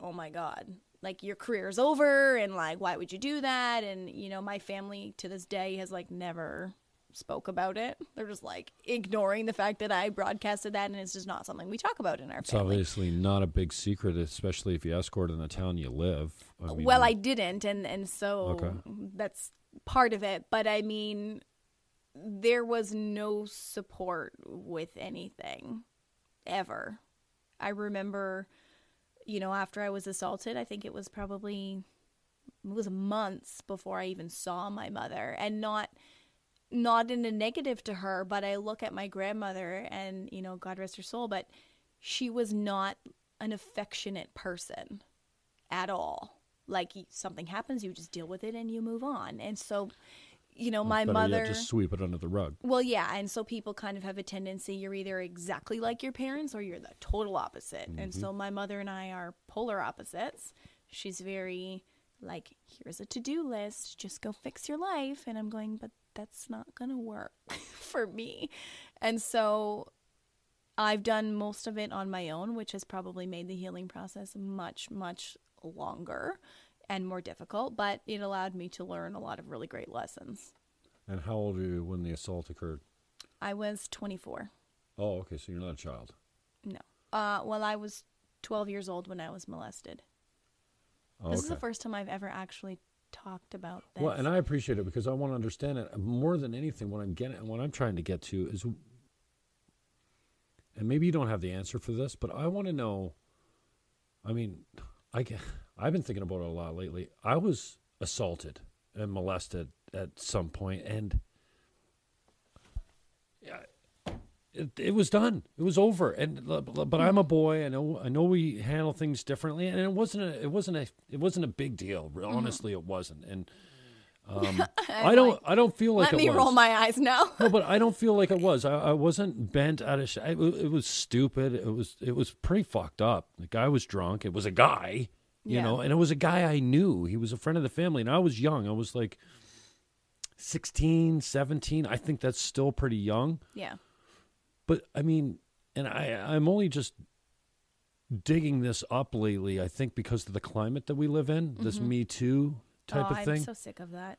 "Oh my god." Like your career's over, and like, why would you do that? And you know, my family to this day has like never spoke about it. They're just like ignoring the fact that I broadcasted that, and it's just not something we talk about in our family. it's family. obviously not a big secret, especially if you escort in the town you live. I mean, well, I didn't, and and so Okay. that's part of it. But I mean, there was no support with anything ever. I remember, you know, after I was assaulted, I think it was probably it was months before I even saw my mother and not not in a negative to her, but I look at my grandmother and, you know, God rest her soul, but she was not an affectionate person at all. Like something happens, you just deal with it and you move on. And so, you know, my Better uh, mother yet, just sweep it under the rug. well, yeah, and so people kind of have a tendency you're either exactly like your parents or you're the total opposite. And so mm-hmm. my mother and I are polar opposites. She's very like, here's a to-do list, just go fix your life, and I'm going, but that's not going to work <laughs> for me. And so I've done most of it on my own, which has probably made the healing process much much longer and more difficult, but it allowed me to learn a lot of really great lessons. And how old were you when the assault occurred? I was 24. Oh, okay, so you're not a child. No. Uh, well, I was 12 years old when I was molested. Oh, This is the first time I've ever actually talked about this. Well, and I appreciate it because I want to understand it more than anything. What I'm getting, and what I'm trying to get to is, and maybe you don't have the answer for this, but I want to know. I mean, I I've been thinking about it a lot lately. I was assaulted and molested at some point, and yeah, it, it was done. It was over. And but I'm a boy. I know. I know we handle things differently, and it wasn't a. It wasn't a. It wasn't a big deal. Mm-hmm. Honestly, it wasn't. And <laughs> um, I don't. I don't feel like Let it me was. roll my eyes now. no, but I don't feel like it <laughs> was. I, I wasn't bent out of. Sh- it, it was stupid. It was. It was pretty fucked up. The guy was drunk. It was a guy, you Yeah. know, and it was a guy I knew. He was a friend of the family, and I was young. I was like 16, 17. I think that's still pretty young. yeah. But I mean, and I, I'm only just digging this up lately. I think because of the climate that we live in, this Me Too type Mm-hmm. oh, of thing. I'm so sick of that.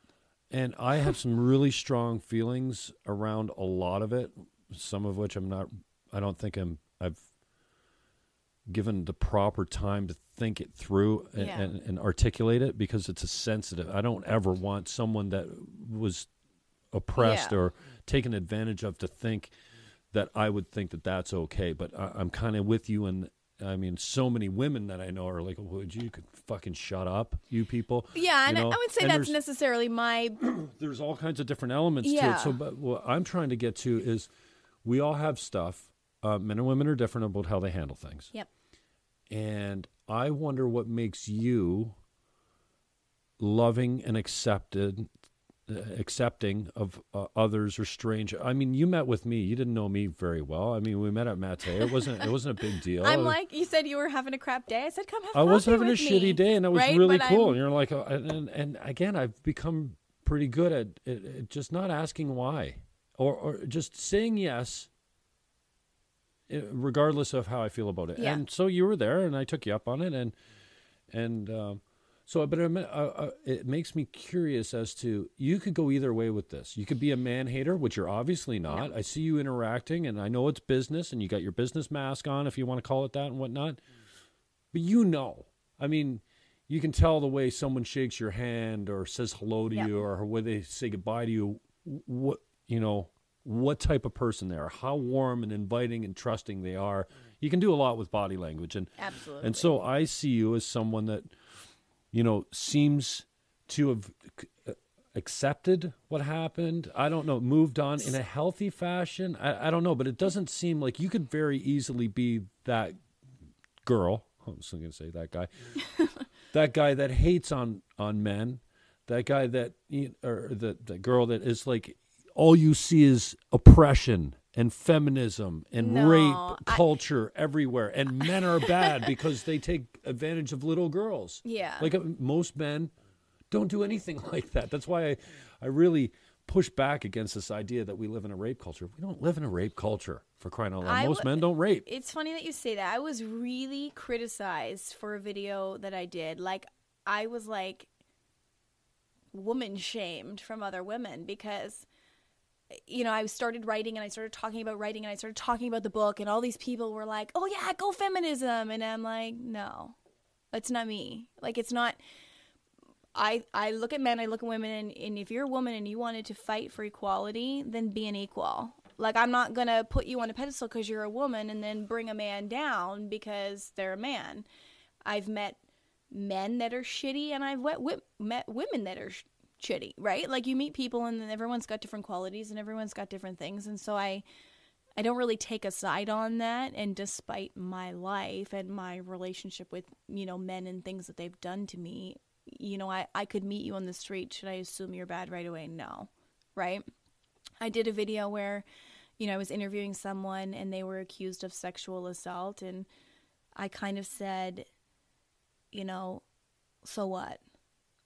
And I have some really strong feelings around a lot of it. Some of which I'm not. I don't think I'm. I've given the proper time to think it through and, Yeah. and, and articulate it because it's a sensitive. I don't ever want someone that was oppressed Yeah. or taken advantage of to think that I would think that that's okay. But I, I'm kind of with you and. I mean, so many women that I know are like, "Would you could fucking shut up, you people?" Yeah, and You I- know? I would say And that's necessarily my. <clears throat> there's all kinds of different elements to Yeah. it. So, but what I'm trying to get to is we all have stuff. Uh, men and women are different about how they handle things. Yep. And I wonder what makes you loving and accepted, accepting of uh, others or strange. I mean, you met with me. You didn't know me very well. I mean, we met at Mate. It wasn't. It wasn't a big <laughs> deal. I'm like, you said you were having a crap day. I said, come have I was having a me, shitty day, and it was right? really But cool. I'm- And you're like, uh, and, and, again, I've become pretty good at, at, at just not asking why, or or just saying yes, eh, regardless of how I feel about it. Yeah. And so you were there, and I took you up on it, and and um, so, but it, uh, uh, it makes me curious as to you could go either way with this. You could be a man hater, which you're obviously not. I see you interacting, and I know it's business, and you got your business mask on, if you want to call it that, and whatnot. But you know, I mean, you can tell the way someone shakes your hand or says hello to Yeah. you, or when they say goodbye to you. What you know, what type of person they are, how warm and inviting and trusting they are. You can do a lot with body language, and Absolutely. and so I see you as someone that, you know, seems to have uh, accepted what happened. I don't know, moved on in a healthy fashion. I, I don't know, but it doesn't seem like you could very easily be that girl. I was going to say that guy, <laughs> that guy that hates on on men, that guy that you- or the the girl that is like all you see is oppression and feminism and No, rape I- culture everywhere and men are bad because they take advantage of little girls Yeah. like uh, most men don't do anything <laughs> like that that's why i, I really push back against this idea that we live in a rape culture we don't live in a rape culture for crying out loud I most w- men don't rape It's funny that you say that. I was really criticized for a video that I did. Like, I was like woman shamed from other women because, you know, I started writing and I started talking about writing and I started talking about the book, and all these people were like, oh, yeah, go feminism. And I'm like, no, that's not me. Like, it's not. I, I look at men, I look at women, and, and if you're a woman and you wanted to fight for equality, then be an equal. Like, I'm not going to put you on a pedestal because you're a woman and then bring a man down because they're a man. I've met men that are shitty and I've met, women that are shitty, right? Like you meet people and everyone's got different qualities and everyone's got different things. And so I I don't really take a side on that and despite my life and my relationship with, you know, men and things that they've done to me, you know, I, I could meet you on the street. Should I assume you're bad right away? No. Right? I did a video where, you know, I was interviewing someone and they were accused of sexual assault and I kind of said, you know, so what?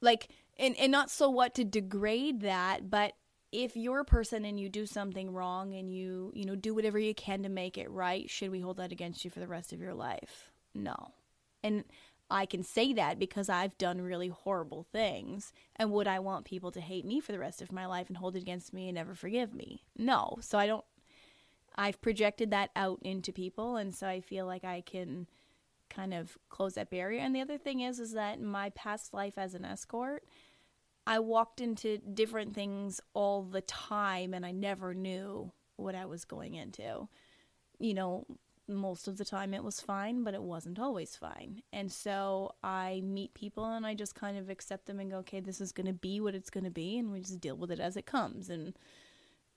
Like and, and not so what to degrade that, but if you're a person and you do something wrong and you you know do whatever you can to make it right should we hold that against you for the rest of your life? No. And i can say that because i've done really horrible things. And would i want people to hate me for the rest of my life and hold it against me and never forgive me? No. So i don't i've projected that out into people. And so i feel like i can kind of close that barrier. And the other thing is is that my past life as an escort I walked into different things all the time and I never knew what I was going into. You know, most of the time it was fine, but it wasn't always fine. And so I meet people and I just kind of accept them and go, okay, this is going to be what it's going to be, and we just deal with it as it comes. And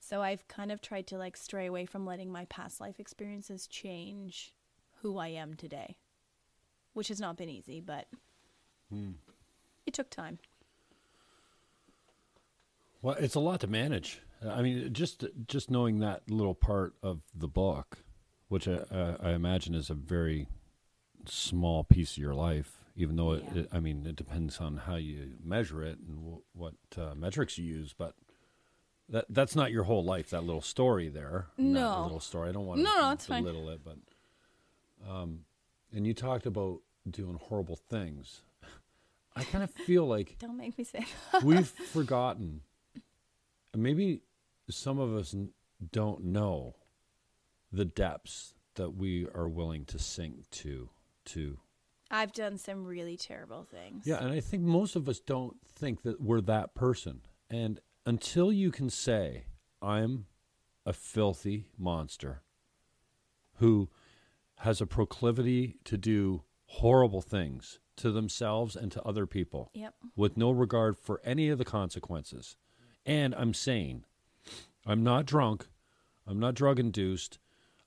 so I've kind of tried to like stray away from letting my past life experiences change who I am today, which has not been easy, but hmm. it took time. Well, it's a lot to manage. I mean, just just knowing that little part of the book, which I, uh, I imagine is a very small piece of your life, even though it, yeah. it I mean, it depends on how you measure it and w- what uh, metrics you use, but that that's not your whole life. That little story there, no little story. I don't want to no, no, it's belittle fine. it, but um, and you talked about doing horrible things. <laughs> I kind of feel like don't make me say we've <laughs> forgotten maybe some of us don't know the depths that we are willing to sink to to I've done some really terrible things. Yeah, and I think most of us don't think that we're that person. And until you can say, I'm a filthy monster who has a proclivity to do horrible things to themselves and to other people yep. with no regard for any of the consequences, and I'm sane. I'm not drunk. I'm not drug induced.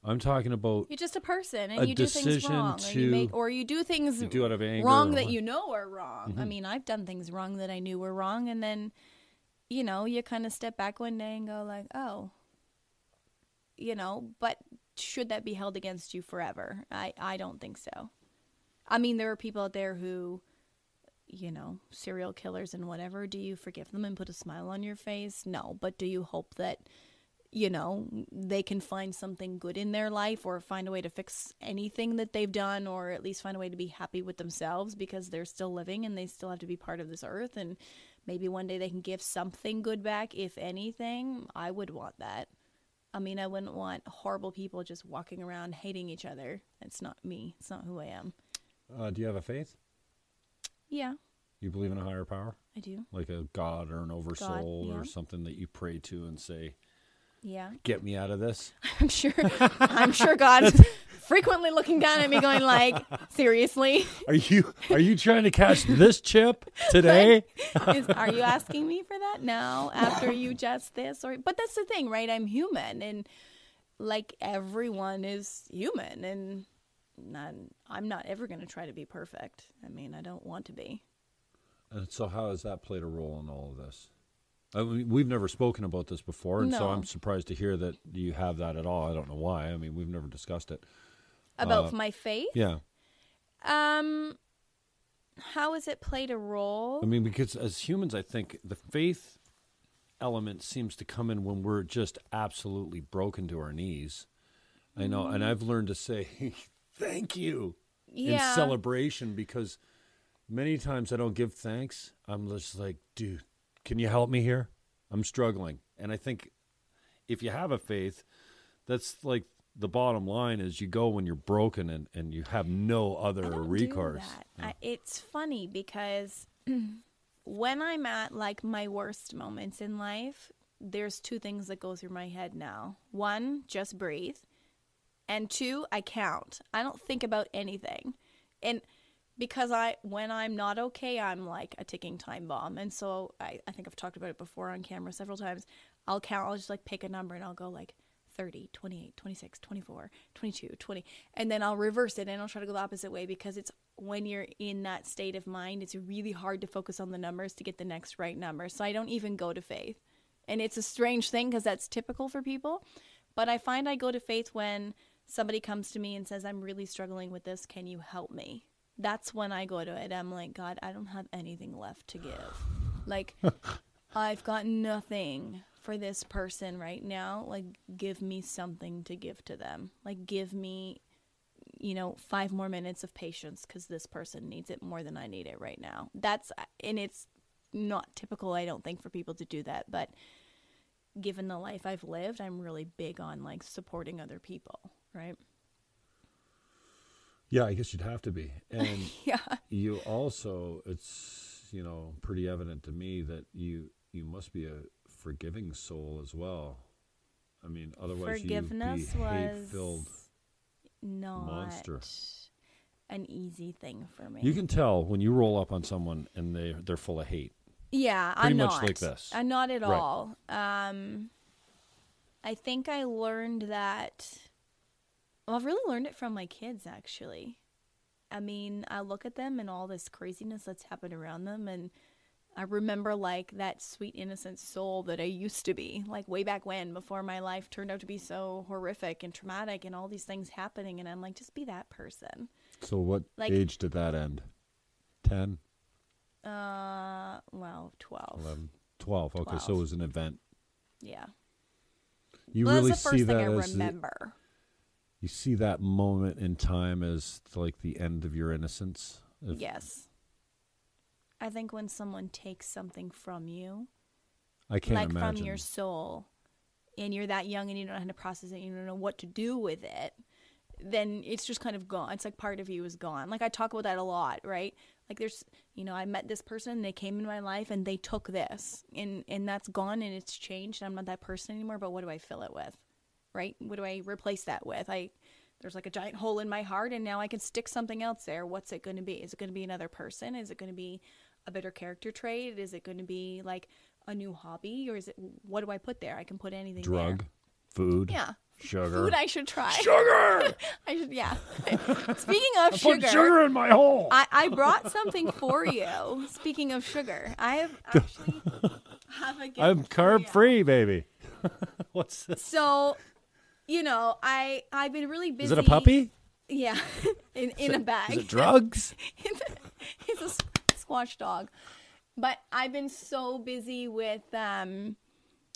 I'm talking about you're just a person and a you do things wrong, or you make or you do things you do out of anger wrong that you know are wrong. Mm-hmm. I mean, I've done things wrong that I knew were wrong, and then you know you kind of step back one day and go like, oh, you know. But should that be held against you forever? I I don't think so. I mean, there are people out there who you know, serial killers and whatever, do you forgive them and put a smile on your face? No, but do you hope that you know, they can find something good in their life or find a way to fix anything that they've done or at least find a way to be happy with themselves because they're still living and they still have to be part of this earth and maybe one day they can give something good back if anything. I would want that. I mean, I wouldn't want horrible people just walking around hating each other. It's not me. It's not who I am. Uh, do you have a faith? Yeah. You believe in a higher power? I do. Like a God or an oversoul yeah. or something that you pray to and say, yeah. Get me out of this. <laughs> I'm sure I'm sure <laughs> God's frequently looking down at me going like, seriously? <laughs> Are you are you trying to cash this chip today? Is, are you asking me for that now after you just this or but that's the thing, right? I'm human and like everyone is human and not, I'm not ever going to try to be perfect. I mean, I don't want to be. And so, how has that played a role in all of this? I mean, we've never spoken about this before, and no. so I'm surprised to hear that you have that at all. I don't know why. I mean, we've never discussed it. About uh, my faith? Yeah. Um, how has it played a role? I mean, because as humans, I think the faith element seems to come in when we're just absolutely broken to our knees. I know, and mm. I've learned to say <laughs> thank you yeah. in celebration because many times I don't give thanks. I'm just like, dude, can you help me here? I'm struggling. And I think if you have a faith, that's like the bottom line is you go when you're broken and, and you have no other recourse. Yeah. It's funny because <clears throat> when I'm at like my worst moments in life, there's two things that go through my head now. One, just breathe. And two, I count. I don't think about anything. And because I when I'm not okay, I'm like a ticking time bomb. And so I, I think I've talked about it before on camera several times. I'll count, I'll just like pick a number and I'll go like 30, 28, 26, 24, 22, 20. And then I'll reverse it and I'll try to go the opposite way because it's when you're in that state of mind, it's really hard to focus on the numbers to get the next right number. So I don't even go to faith. And it's a strange thing because that's typical for people. But I find I go to faith when somebody comes to me and says, I'm really struggling with this. Can you help me? That's when I go to it. I'm like, God, I don't have anything left to give. Like, <laughs> I've got nothing for this person right now. Like, give me something to give to them. Like, give me, you know, five more minutes of patience because this person needs it more than I need it right now. That's, and it's not typical, I don't think, for people to do that. But given the life I've lived, I'm really big on like supporting other people, right? Yeah, I guess you'd have to be. <laughs> And Yeah. you also, it's, you know, pretty evident to me that you you must be a forgiving soul as well. I mean, otherwise Forgiveness you'd be was hate-filled. not monster. an easy thing for me. You can tell when you roll up on someone and they they're full of hate. Yeah, Pretty I'm pretty much not. like this. I'm not at Right. all. Um, I think I learned that. Well, I've really learned it from my kids, actually. I mean, I look at them and all this craziness that's happened around them, and I remember like that sweet, innocent soul that I used to be, like way back when, before my life turned out to be so horrific and traumatic, and all these things happening. And I'm like, just be that person. So what Like- age did that end? 10, Uh, well, twelve. 11, 12. Okay, so it was an event. Yeah. You well, really that's the first see thing that I as the- remember. You see that moment in time as like the end of your innocence. If- Yes. I think when someone takes something from you, I can't like imagine. from your soul, and you're that young and you don't know how to process it, you don't know what to do with it, then it's just kind of gone. It's like part of you is gone. Like I talk about that a lot, right? Like there's, you know, I met this person, they came in my life and they took this, and and that's gone and it's changed. and I'm not that person anymore. But what do I fill it with, right? What do I replace that with? I there's like a giant hole in my heart, and now I can stick something else there. What's it going to be? Is it going to be another person? Is it going to be a better character trait? Is it going to be like a new hobby, or is it what do I put there? I can put anything. there. drug, food, Yeah. sugar. Food I should try. sugar! <laughs> I should, yeah. <laughs> Speaking of Put sugar, sugar in my hole. I, I brought something for you. Speaking of sugar, I have actually <laughs> have a gift I'm carb free, baby. What's this? So, you know, I I've been really busy. Is it a puppy? Yeah, <laughs> in in a bag. Is it <laughs> drugs? it's, a, it's a s- squash dog. But I've been so busy with um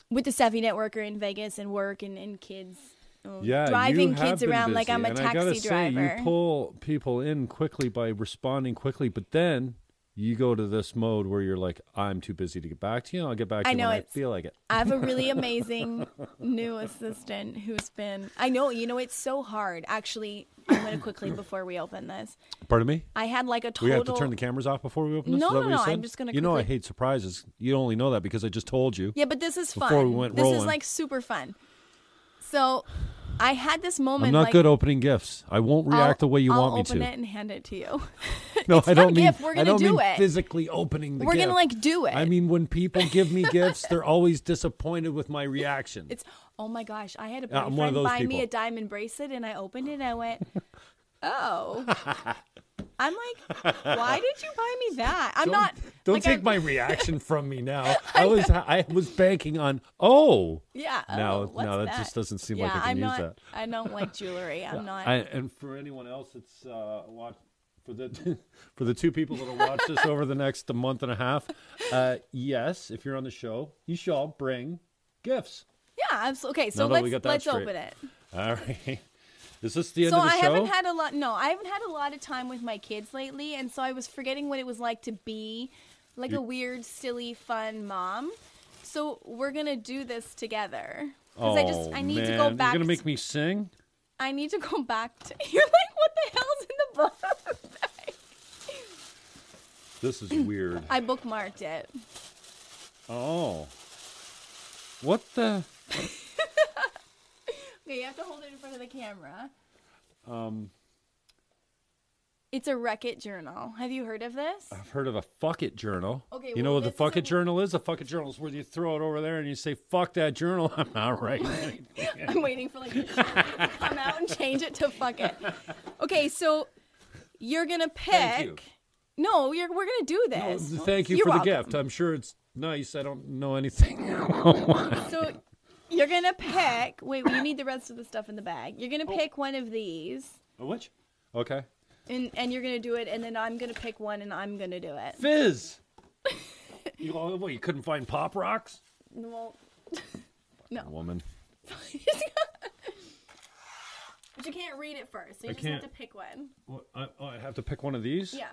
with the Savvy Networker in Vegas and work and, and kids. oh, yeah, driving kids around like I'm a and I gotta taxi say, driver. You pull people in quickly by responding quickly, but then you go to this mode where you're like, "I'm too busy to get back to you. I'll get back to I you know when I feel like it." I have a really <laughs> amazing new assistant who's been. I know, you know, it's so hard. Actually, I'm going to quickly <coughs> before we open this. Pardon me. I had like a total. We have to turn the cameras off before we open this. No, no, you no. I'm just gonna You know, I hate surprises. You only know that because I just told you. Yeah, but this is fun. Before we went this is like super fun. So, I had this moment. I'm not like, good opening gifts. I won't react I'll- the way you I'll want me to. open it and hand it to you. <laughs> No, I don't mean. gift. We're gonna don't do mean it. physically opening the We're gift. gonna like do it. I mean, when people give me <laughs> gifts, they're always disappointed with my reaction. It's oh my gosh! I had a boyfriend one of those buy me a diamond bracelet, and I opened it. and I went, <laughs> "Oh." I'm like, why did you buy me that? I'm don't, not. Don't like, take I- my <laughs> reaction from me now. <laughs> I was I was banking on oh. Yeah. No, oh, no, that that just doesn't seem yeah, like I can I'm use not, that. I don't like jewelry. <laughs> I'm not. I, and for anyone else that's uh, watch for the for the two people that'll watch this over the next month and a half, uh, yes, if you're on the show, you shall bring gifts. yeah. I'm so, okay. So Now let's let's straight. open it. All right. Is this the end So of the I show? haven't had a lot. No, I haven't had a lot of time with my kids lately, and so I was forgetting what it was like to be like a weird, silly, fun mom. So we're gonna do this together. oh, Because I just I oh, need man. to go back. You're gonna make me sing? I need to go back to. <laughs> You're like, what the hell's in the book? <laughs> This is weird. I bookmarked it. Oh. What the? <laughs> Okay, you have to hold it in front of the camera. Um. It's a Wreck It journal. Have you heard of this? I've heard of a fuck it journal. Okay, You know well, what the fuck it isn't- journal is? A fuck it journal is where you throw it over there and you say, fuck that journal. <laughs> I'm not writing. <laughs> I'm waiting for like come out and change it to fuck it. Okay, so you're gonna pick. Thank you. No, you're, we're gonna do this. thank you You're for the gift. I'm sure it's nice. I don't know anything. <laughs> So you're gonna <laughs> pick. Wait, you need the rest of the stuff in the bag. You're Oh. gonna pick one of these, Which? Okay. and and you're gonna do it, and then I'm gonna pick one, and I'm gonna do it. Fizz. <laughs> you, oh, what, you couldn't find pop rocks? Well, <laughs> no, Woman. but you can't read it first. So you I just have can't. to pick one. What, I, oh, I have to pick one of these? Yeah.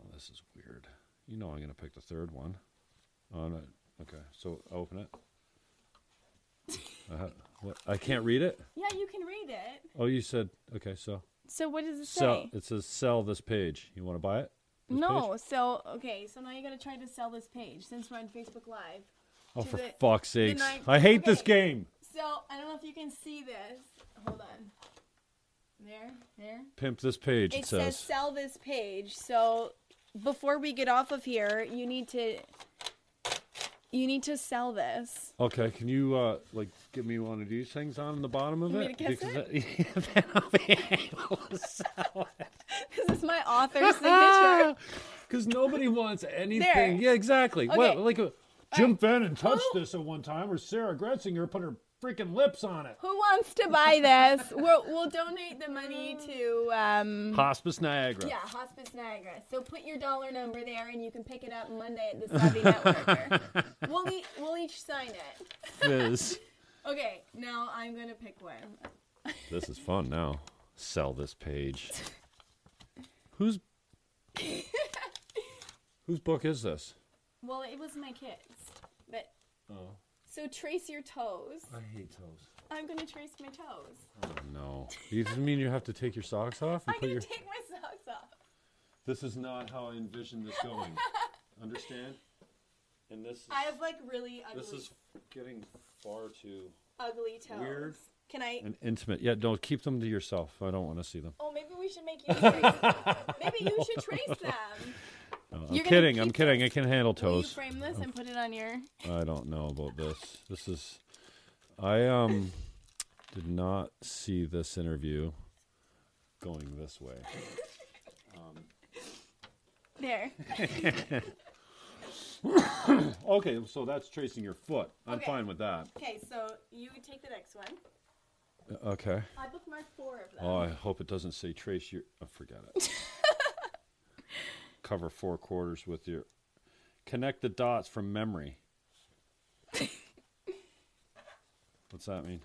Oh, this is weird. You know I'm going to pick the third one. Oh, no. Okay, so open it. Uh, what? I can't read it? Yeah, you can read it. Oh, you said, okay, so. So what does it say? Sell, it says sell this page. You want to buy it? This no. page? So okay. So now you're gonna try to sell this page since we're on Facebook Live. Oh, for the- fuck's sakes. nine- I hate this game. So I don't know if you can see this. Hold on. There, there. Pimp this page, it, It says sell this page. So before we get off of here, you need to you need to sell this. Okay, can you uh like give me one of these things on the bottom of You it? want me to kiss Because then <laughs> I'll be able to sell it. <laughs> This is my author's signature. <laughs> Because nobody wants anything. There. Yeah, exactly. Okay. Well, like uh, Jim right. Fenton touched Who- this at one time, or Sarah Gretzinger put her freaking lips on it. Who wants to buy this? <laughs> We'll, we'll donate the money to um Hospice Niagara. yeah, Hospice Niagara. So put your dollar number there, and you can pick it up Monday at the Savvy Networker. <laughs> We'll e- we'll each sign it. Fizz. <laughs> Okay, now I'm gonna pick one. this is fun now. Sell this page. Whose Whose book is this? Well, it was my kids, but Oh, so trace your toes. I hate toes. I'm gonna trace my toes. Oh no. <laughs> You doesn't mean you have to take your socks off and I'm put gonna your take my socks off. This is not how I envisioned this going. <laughs> Understand? And this is I have like really ugly, this is getting far too ugly toes. weird. Can I? and intimate. Yeah, don't keep them to yourself. I don't want to see them. Oh, maybe we should make you trace. <laughs> maybe you should trace them. No, I'm kidding. I'm kidding. I can handle Will you frame this and put it on your? I don't know about this. This is I um did not see this interview going this way. <laughs> There. <laughs> Okay, so that's tracing your foot. I'm Okay. fine with that. Okay, so you take the next one. Uh, Okay. I bookmarked four of them. Oh, I hope it doesn't say trace your. Oh, forget it. <laughs> Cover four quarters with your. Connect the dots from memory. <laughs> What's that mean?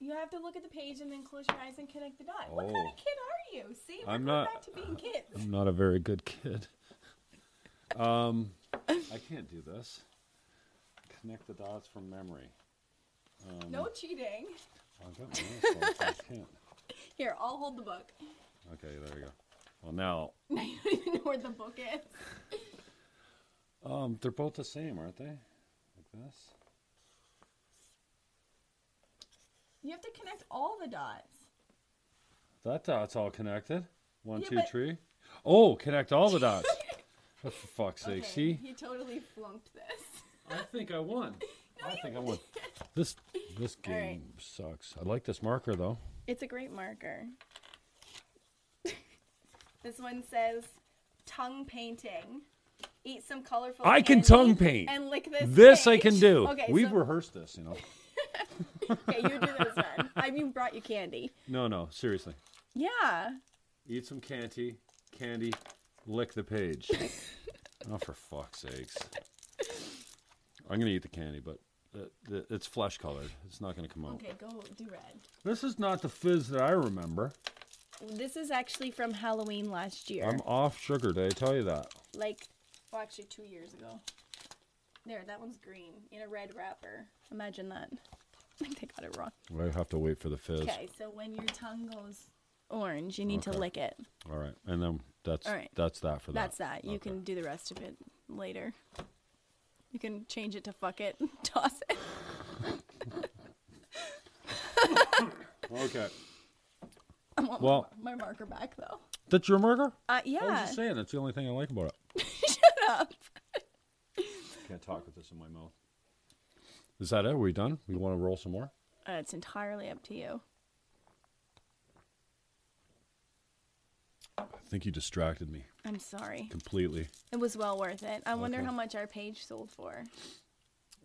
You have to look at the page and then close your eyes and connect the dots. What kind Oh. of kid are you? See, we're I'm not- back to being kids. I'm not a very good kid. Um, I can't do this. Connect the dots from memory. Um, no cheating. I've got my I can't. <laughs> Here, I'll hold the book. Okay, there we go. Well, now, <laughs> Now you don't even know where the book is. um, they're both the same, aren't they? Like this. You have to connect all the dots. That dot's all connected. One, Yeah, two, but- three. Oh, connect all the dots. <laughs> Oh, for fuck's sake, Okay, see? You totally flunked this. I think I won. <laughs> I think I won. This this All right. game sucks. I like this marker though. It's a great marker. This one says tongue painting. Eat some colorful. I can tongue paint. And lick this. This I can do. Okay, We've so, rehearsed this, you know. <laughs> okay, you do this one. I mean, brought you candy. No, no, seriously. Yeah. Eat some candy, candy, lick the page. <laughs> oh, for fuck's sakes. I'm gonna eat the candy, but uh, it, it, it's flesh colored. It's not gonna come out. Okay, go do red. This is not the fizz that I remember. This is actually from Halloween last year. I'm off sugar. Did I tell you that? like, well, actually, two years ago. There, that one's green in a red wrapper. Imagine that. I <laughs> think they got it wrong. I have to wait for the fizz. Okay, so when your tongue goes orange, you need to lick it. All right, and then that's All right. that's that for that. That's that. You Okay. can do the rest of it later. You can change it to fuck it, <laughs> toss it. <laughs> Okay. I want Well- my, my marker back though. That's your marker? Uh, I was yeah. just saying, that's the only thing I like about it. <laughs> Shut up. Can't talk with this in my mouth. Is that it? Are we done? We want to roll some more? Uh, it's entirely up to you. I think you distracted me I'm sorry. completely. It was well worth it. I wonder how much our page sold for.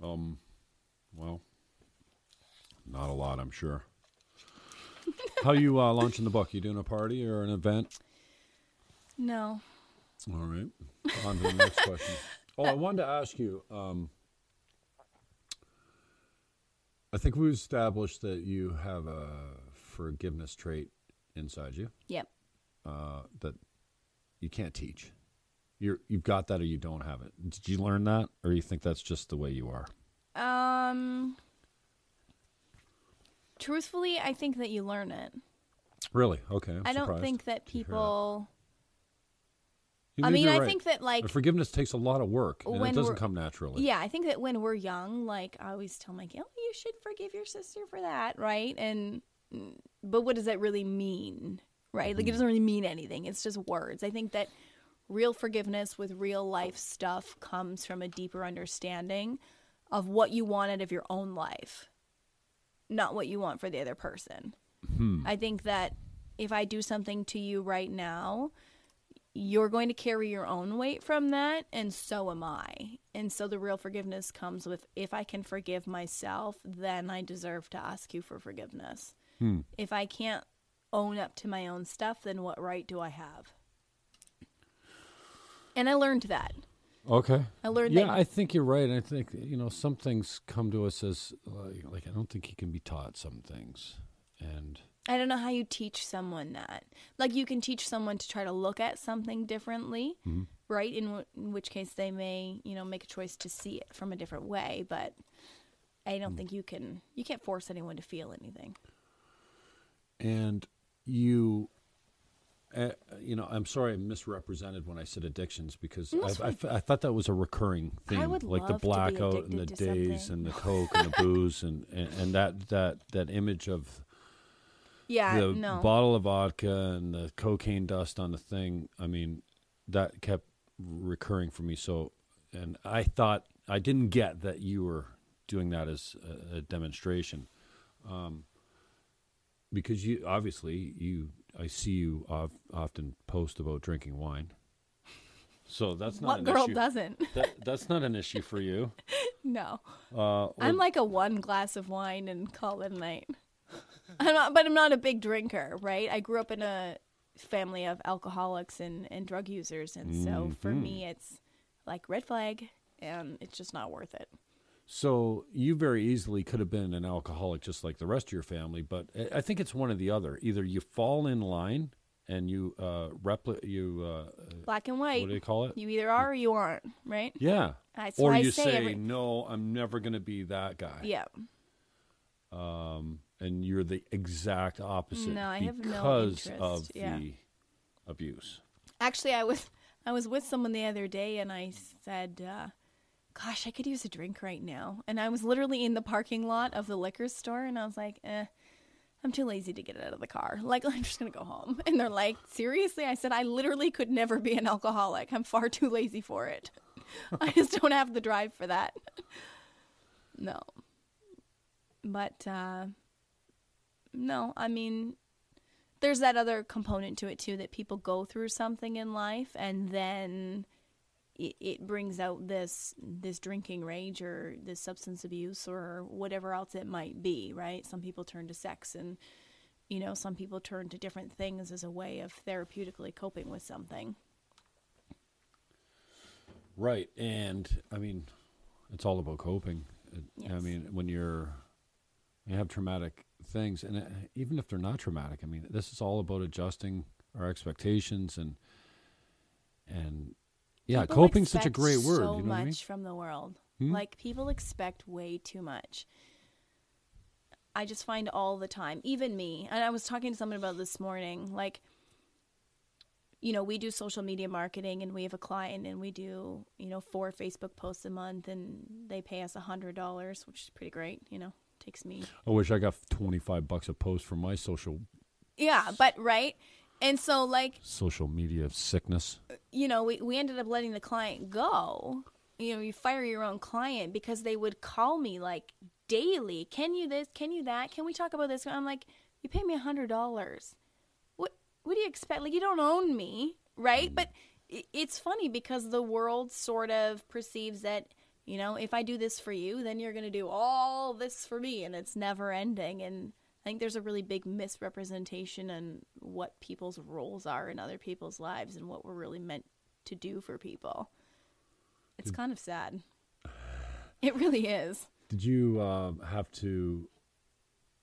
Um, well, not a lot, I'm sure. How you uh, launching the book? Are You doing a party or an event? No. All right. On to the next question. <laughs> Oh, I wanted to ask you. Um, I think we've established that you have a forgiveness trait inside you Yep. uh, that you can't teach. You're you've got that or you don't have it. Did you learn that, or you think that's just the way you are? Um. Truthfully, I think that you learn it. Really? Okay. I'm I don't think that people. I mean, I right. think that like forgiveness takes a lot of work, and it doesn't come naturally. Yeah, I think that when we're young, like I always tell my kid, oh, you should forgive your sister for that, right? And mm, but what does that really mean, right? Like it doesn't really mean anything. It's just words. I think that real forgiveness with real life stuff comes from a deeper understanding of what you want out of your own life, not what you want for the other person. Hmm. I think that if I do something to you right now, you're going to carry your own weight from that, and so am I. And so the real forgiveness comes with if I can forgive myself, then I deserve to ask you for forgiveness. Hmm. If I can't own up to my own stuff, then what right do I have? And I learned that. Okay. I learned Yeah, that. I think you're right. I think you know some things come to us as like, like I don't think he can be taught some things, and I don't know how you teach someone that. Like you can teach someone to try to look at something differently, mm-hmm. right? In, w- in which case they may, you know, make a choice to see it from a different way, but I don't mm. think you can you can't force anyone to feel anything. and you. Uh, you know, I'm sorry I misrepresented when I said addictions because I, I f- I thought that was a recurring theme, would like the blackout and the days something. and the coke and the <laughs> booze and, and, and that, that that image of Yeah, the no. bottle of vodka and the cocaine dust on the thing. I mean, that kept recurring for me. So, and I thought I didn't get that you were doing that as a, a demonstration, um, because you obviously you I see you of, often post about drinking wine. So that's not what an girl issue. doesn't? That, that's not an issue for you. <laughs> no. Uh, I'm like a one glass of wine and call it a night. I'm not, but I'm not a big drinker, right? I grew up in a family of alcoholics and, and drug users, and so for Mm-hmm. me, it's like red flag, and it's just not worth it. So you very easily could have been an alcoholic just like the rest of your family, but I- think it's one or the other. Either you fall in line and you uh, repli- you uh, Black and white. what do you call it? You either are or you aren't, right? Yeah. That's or you say say, every- no, I'm never going to be that guy. Yeah. Um, and you're the exact opposite No, I have no because interest, of yeah. the abuse. Actually, I was I was with someone the other day, and I said, uh, "Gosh, I could use a drink right now." And I was literally in the parking lot of the liquor store, and I was like, "Eh." I'm too lazy to get it out of the car. <laughs> Like, I'm just going to go home. <laughs> And they're like, seriously? I said, I literally could never be an alcoholic. I'm far too lazy for it. <laughs> I just don't have the drive for that. no. But, uh, no, I mean, there's that other component to it too that people go through something in life and then it, it brings out this this drinking rage or this substance abuse or whatever else it might be right some people turn to sex and you know some people turn to different things as a way of therapeutically coping with something Right. And I mean, it's all about coping. It- I mean, when you're you have traumatic things, and uh, even if they're not traumatic, I mean, this is all about adjusting our expectations and and yeah, coping's such a great word. so you know much I mean? from the world Hmm? like people expect way too much i just find all the time even me and i was talking to someone about this morning like you know we do social media marketing and we have a client and we do you know four facebook posts a month and they pay us a hundred dollars which is pretty great you know takes me I wish I got twenty five bucks a post for my social. yeah but right And so, like, social media sickness. you know, we, we ended up letting the client go. You know, you fire your own client because they would call me like daily. Can you this? Can you that? Can we talk about this? I'm like, you pay me a hundred dollars. What What do you expect? Like, you don't own me, right? Mm. But it's funny because the world sort of perceives that you know, if I do this for you, then you're going to do all this for me, and it's never ending. And I think there's a really big misrepresentation on what people's roles are in other people's lives and what we're really meant to do for people. It's kind of sad. It really is. Did you um, have to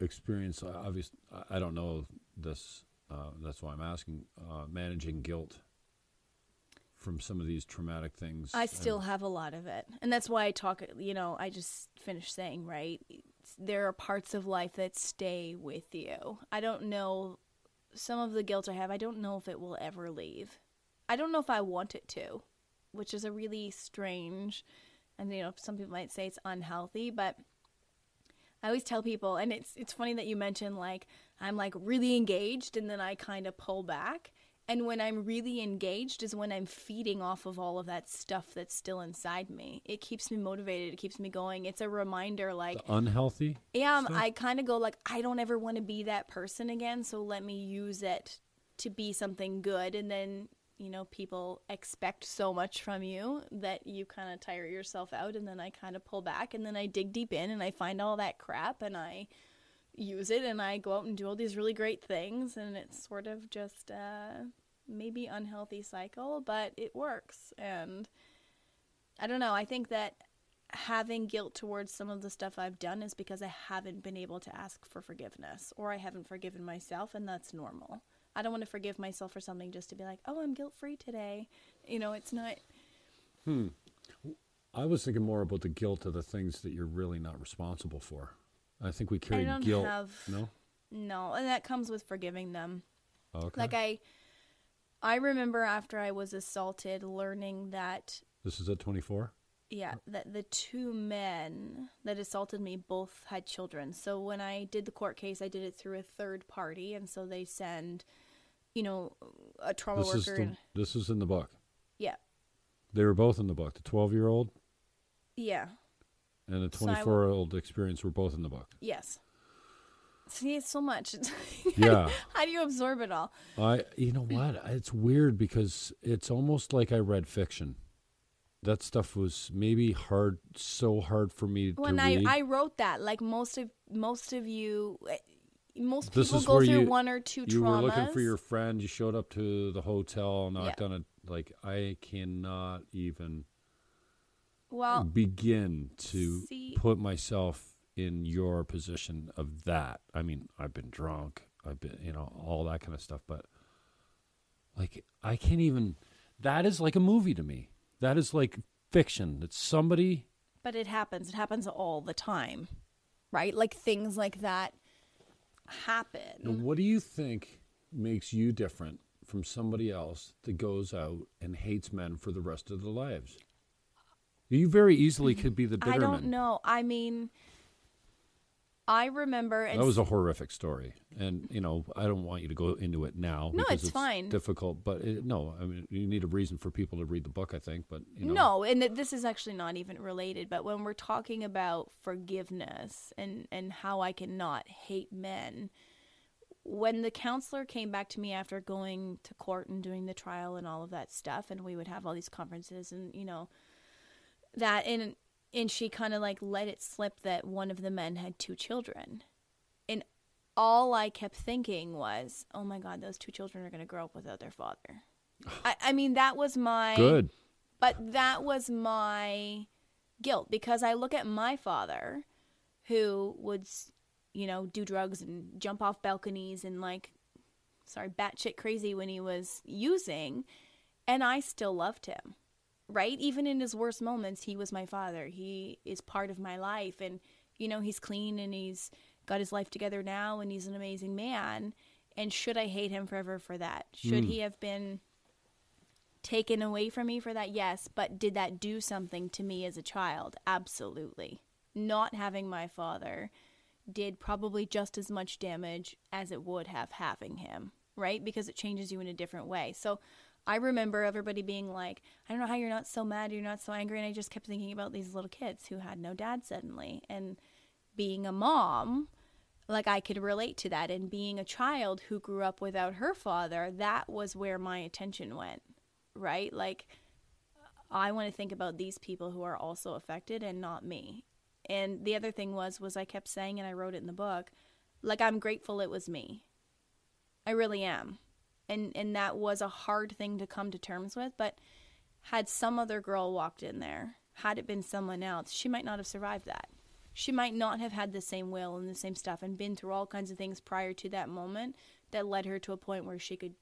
experience? Uh, obviously, I don't know this. Uh, that's why I'm asking. Uh, managing guilt from some of these traumatic things. I still have a lot of it. And that's why I talk, you know, I just finished saying, right? There are parts of life that stay with you. I don't know some of the guilt I have, I don't know if it will ever leave. I don't know if I want it to, which is a really strange and you know, some people might say it's unhealthy, but I always tell people and it's it's funny that you mentioned like I'm like really engaged and then I kind of pull back. And when I'm really engaged is when I'm feeding off of all of that stuff that's still inside me. It keeps me motivated. It keeps me going. It's a reminder, like, unhealthy. yeah, um, I kind of go like, I don't ever want to be that person again. So let me use it to be something good. And then, you know, people expect so much from you that you kind of tire yourself out. And then I kind of pull back and then I dig deep in and I find all that crap and I use it and I go out and do all these really great things. And it's sort of just uh, maybe unhealthy cycle, but it works. And I don't know. I think that having guilt towards some of the stuff I've done is because I haven't been able to ask for forgiveness or I haven't forgiven myself, and that's normal. I don't want to forgive myself for something just to be like, oh, I'm guilt free today. You know, it's not. Hmm. I was thinking more about the guilt of the things that you're really not responsible for. I think we carry guilt. have- No. No, and that comes with forgiving them. Oh, Okay. Like I, I remember after I was assaulted, learning that this is at 24. yeah, that the two men that assaulted me both had children. So when I did the court case, I did it through a third party, and so they send, you know, a trauma This is worker. the, this is in the book. yeah, They were both in the book. The 12 year old yeah, and I 24 year old experience were both in the book. yes. See, it's so much. <laughs> Yeah. How do you absorb it all? I, you know what? It's weird because it's almost like I read fiction. That stuff was maybe hard, so hard for me When to read. I I wrote that, like most of most of you, eh, most This people go through you- one or two you traumas. were looking for your friend. You showed up to the hotel, knocked Yeah. on it. Like I cannot even well, begin to see- put myself in your position of that. I mean, I've been drunk. I've been, you know, all that kind of stuff. But like, I can't even. That is like a movie to me. That is like fiction. It's somebody. But it happens. It happens all the time, right? Like things like that happen. Now, what do you think makes you different from somebody else that goes out and hates men for the rest of their lives? You very easily mm-hmm. could be the bitter I don't know. I mean, I remember. And That was a horrific story, and you know I don't want you to go into it now. No, because it's fine. Difficult, but it, no, I mean you need a reason for people to read the book. I think, but you know, No, and th- this is actually not even related. But when we're talking about forgiveness and and how I cannot hate men, when the counselor came back to me after going to court and doing the trial and all of that stuff, and we would have all these conferences and you know that and and she kind of like let it slip that one of the men had two children, and all I kept thinking was, oh my god, those two children are going to grow up without their father. <sighs> I, I mean, that was my good. but that was my guilt because I look at my father who would, you know, do drugs and jump off balconies and like, sorry, batshit crazy when he was using, and I still loved him, right? Even in his worst moments, he was my father. He is part of my life, and you know, he's clean and he's got his life together now, and he's an amazing man. And should I hate him forever for that? Should hmm. he have been taken away from me for that? Yes, but did that do something to me as a child? Absolutely. Not having my father did probably just as much damage as it would have having him. right? Because it changes you in a different way. So I remember everybody being like, I don't know how you're not so mad, you're not so angry. And I just kept thinking about these little kids who had no dad suddenly. And being a mom, like I could relate to that. And being a child who grew up without her father, that was where my attention went, right? Like, I want to think about these people who are also affected and not me. And the other thing was was I kept saying and I wrote it in the book, like I'm grateful it was me. I really am. And and that was a hard thing to come to terms with, but had some other girl walked in there, had it been someone else, she might not have survived that. She might not have had the same will and the same stuff and been through all kinds of things prior to that moment that led her to a point where she could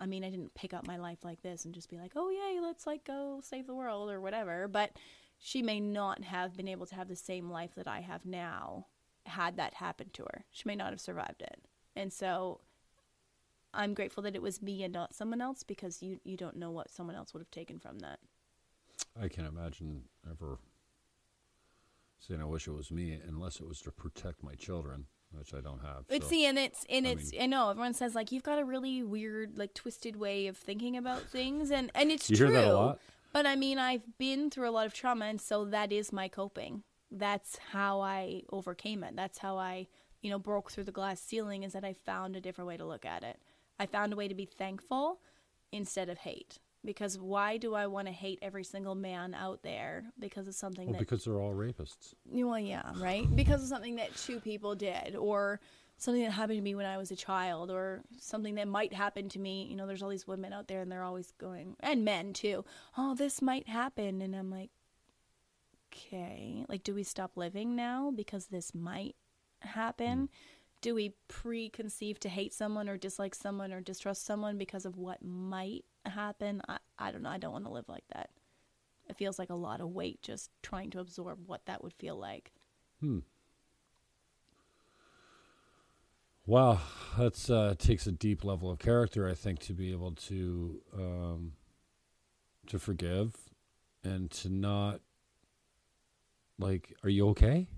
I mean, I didn't pick up my life like this and just be like, "Oh, yay, let's like go save the world or whatever." But she may not have been able to have the same life that I have now had that happened to her. She may not have survived it. And so I'm grateful that it was me and not someone else because you you don't know what someone else would have taken from that. I can't imagine ever saying I wish it was me unless it was to protect my children, which I don't have. It's so. see, and it's and I it's mean- I know everyone says like you've got a really weird like twisted way of thinking about things, and and it's You true. hear that a lot? But I mean, I've been through a lot of trauma, and so that is my coping. That's how I overcame it. That's how I, you know, broke through the glass ceiling. Is that I found a different way to look at it. I found a way to be thankful instead of hate. Because why do I want to hate every single man out there because of something Well, that because they're all rapists. well, yeah, right. Because of something that two people did, or something that happened to me when I was a child, or something that might happen to me. You know, there's all these women out there, and they're always going, and men too. Oh, this might happen, and I'm like, okay, like, do we stop living now because this might happen? Do we preconceive to hate someone or dislike someone or distrust someone because of what might happen? I, I don't know. I don't want to live like that. It feels like a lot of weight just trying to absorb what that would feel like. Hmm. Wow, that's uh, takes a deep level of character, I think, to be able to um, to forgive and to not like. Are you okay?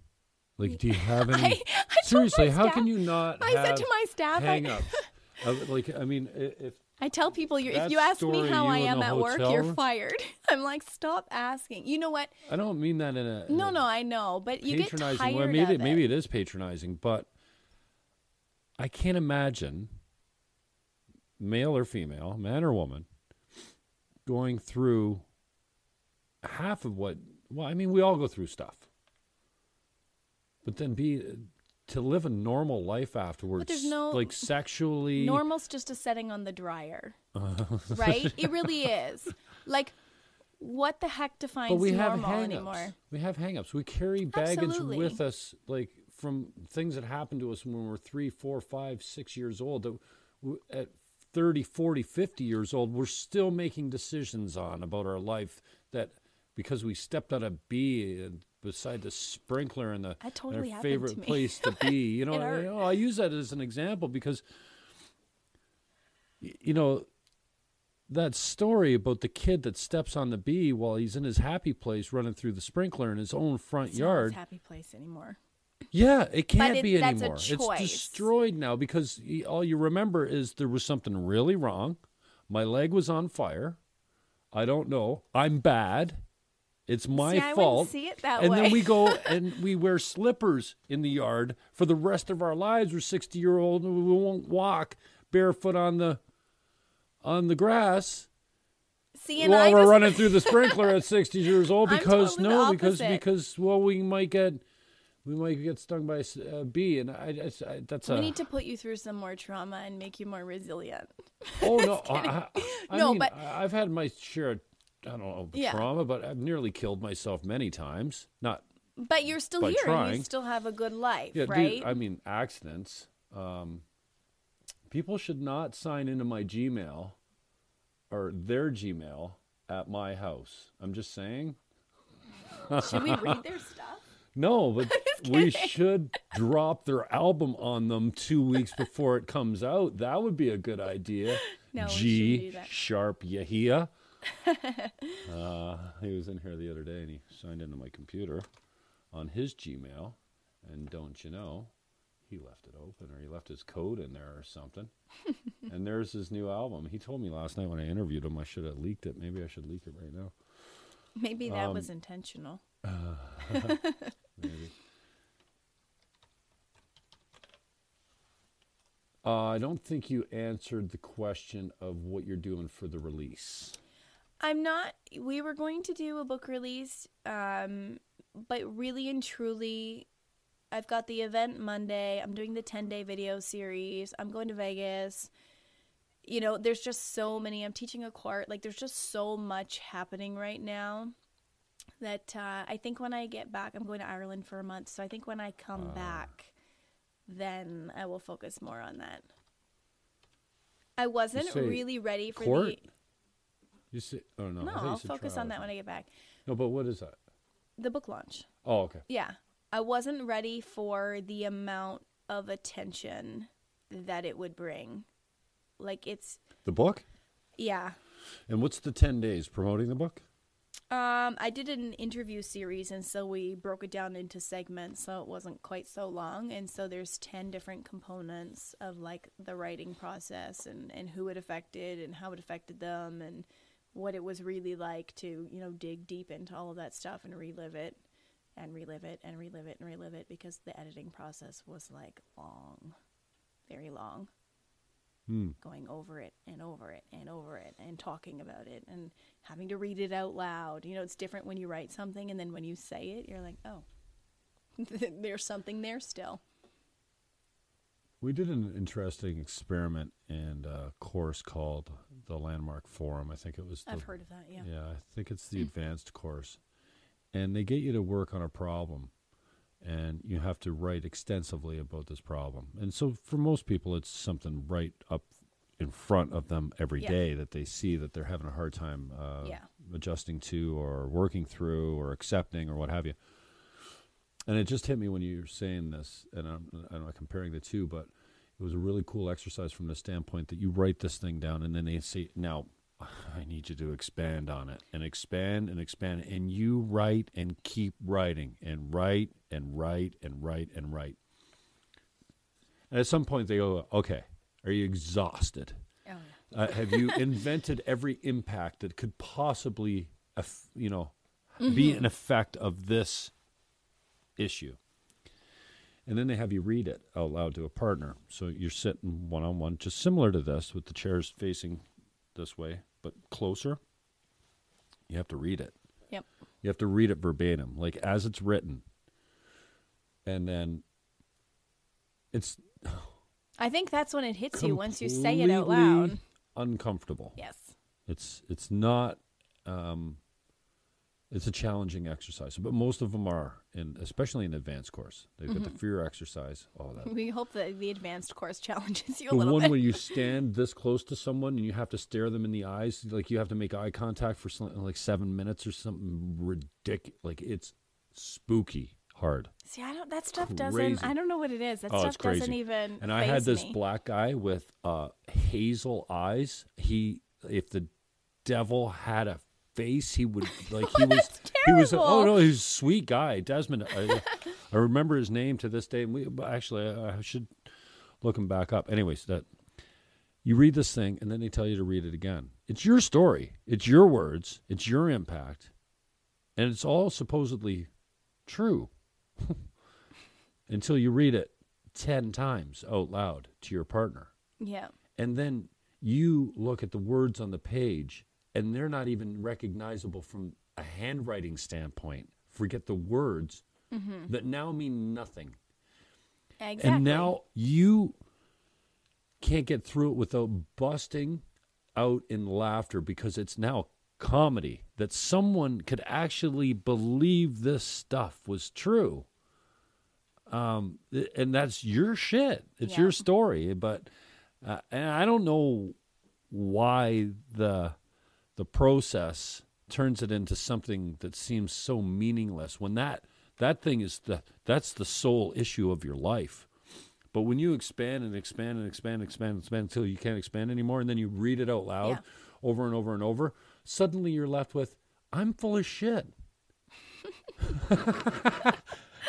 Like, do you have <laughs> any? I- I seriously, how staff- can you not? I said to my staff, I- hang ups. <laughs> Uh, like, I mean, i- if I tell people, you're, if you ask me how I am at work, you're fired. <laughs> I'm like, stop asking. You know what? I don't mean that in a in No, no, I know, but you get tired way. Maybe of it. maybe it is patronizing, but I can't imagine male or female, man or woman, going through half of what. Well, I mean, we all go through stuff, but then be to live a normal life afterwards. But there's no- like sexually. Normal's just a setting on the dryer, <laughs> right? It really is. Like, what the heck defines but we have normal hang-ups. anymore? We have hang-ups. We carry baggage Absolutely. with us, like from things that happened to us when we were three, four, five, six years old. That w- at 30, 40, 50 years old, we're still making decisions on about our life that because we stepped on a bee and beside the sprinkler in the totally our happened favorite to place to be. <laughs> You know, It I, hurt. you know, I use that as an example because you know that story about the kid that steps on the bee while he's in his happy place running through the sprinkler in his own front It's not yard. his happy place anymore. Yeah, it can't it- be anymore. It's destroyed now because all you remember is there was something really wrong. My leg was on fire. I don't know. I'm bad. It's my See, I fault. see it that and way. then we go <laughs> and we wear slippers in the yard for the rest of our lives. We're 60 year old and we won't walk barefoot on the on the grass See, and while I we're just, running through the <laughs> sprinkler at 60 years old because totally no because because well we might get we might get stung by a uh, bee and I, I- I- that's we a need to put you through some more trauma and make you more resilient. oh <laughs> no I, No, mean, but- I've had my share of I don't know Yeah. trauma but I've nearly killed myself many times not But you're still here and trying. you still have a good life, yeah dude, right? I mean accidents um, people should not sign into my Gmail or their Gmail at my house I'm just saying Should we read their <laughs> stuff? No, but <laughs> we should drop their album on them two weeks before it comes out. That would be a good idea. <laughs> No, G sharp Yahia. <laughs> uh, he was in here the other day and he signed into my computer on his Gmail. And don't you know, he left it open or he left his code in there or something. <laughs> and there's his new album. He told me last night when I interviewed him I should have leaked it. Maybe I should leak it right now. Maybe that Um, was intentional. <laughs> Maybe. Uh, I don't think you answered the question of what you're doing for the release. I'm not. We were going to do a book release, um, but really and truly, I've got the event Monday. I'm doing the 10 day video series. I'm going to Vegas. You know, there's just so many. I'm teaching a court. Like, there's just so much happening right now that uh, I think when I get back, I'm going to Ireland for a month. So I think when I come back, then I will focus more on that. I wasn't really ready for court? the. You say, oh no, No, I'll focus on that when I get back. No, but what is that? The book launch. Oh, okay. Yeah. I wasn't ready for the amount of attention that it would bring. Like it's The book? yeah. And what's the 10 days promoting the book? Um I did an interview series and so we broke it down into segments so it wasn't quite so long and so there's 10 different components of like the writing process and and who it affected and how it affected them and what it was really like to, you know, dig deep into all of that stuff and relive it and relive it and relive it and relive it because the editing process was like long, very long. Hmm. Going over it and over it and over it and talking about it and having to read it out loud. You know, it's different when you write something and then when you say it, you're like, oh, <laughs> there's something there still. We did an interesting experiment and a course called the Landmark Forum. I think it was the I've heard of that, yeah. Yeah, I think it's the advanced course. And they get you to work on a problem and you have to write extensively about this problem. And so for most people it's something right up in front of them every Yeah. day that they see that they're having a hard time uh, Yeah. adjusting to or working through or accepting or what have you. And it just hit me when you were saying this, and I'm, I'm not comparing the two, but it was a really cool exercise from the standpoint that you write this thing down and then they say, now <sighs> I need you to expand on it and expand and expand. And you write and keep writing and write and write and write and write. And at some point they go, okay, are you exhausted? Oh, Uh, have you invented every impact that could possibly, you know, be an effect of this issue? And then they have you read it out loud to a partner. So you're sitting one on one, just similar to this, with the chairs facing this way, but closer. You have to read it. Yep. You have to read it verbatim, like as it's written. And then it's I think that's when it hits you once you say it out loud. Uncomfortable. Yes. It's it's not. Um, it's a challenging exercise, but most of them are, in especially in advanced course. They've got Mm-hmm. the fear exercise. Oh, that We hope that the advanced course <laughs> challenges you a the little one bit. where you <laughs> stand this close to someone and you have to stare them in the eyes, like you have to make eye contact for something like seven minutes or something ridiculous. Like it's spooky hard. See, I don't. That stuff Crazy. doesn't. I don't know what it is. That Oh, stuff doesn't even. And I had this me. black guy with uh, hazel eyes. He, if the devil had a face, he would <laughs> like he was. He was. Oh no, he was a sweet guy, Desmond. I, <laughs> I remember his name to this day. And we actually, I, I should look him back up. Anyways, that you read this thing and then they tell you to read it again. It's your story. It's your words. It's your impact, and it's all supposedly true <laughs> until you read it 10 times out loud to your partner. Yeah. And then you look at the words on the page and they're not even recognizable from a handwriting standpoint. Forget the words that now mean nothing. Exactly. And now you can't get through it without busting out in laughter because it's now comedy that someone could actually believe this stuff was true. Um, and that's your shit. It's Yeah. your story. But uh, and I don't know why the the process turns it into something that seems so meaningless when that that thing is the that's the sole issue of your life. But when you expand and expand and expand and expand and expand until you can't expand anymore, and then you read it out loud Yeah. over and over and over, suddenly you're left with, I'm full of shit. <laughs>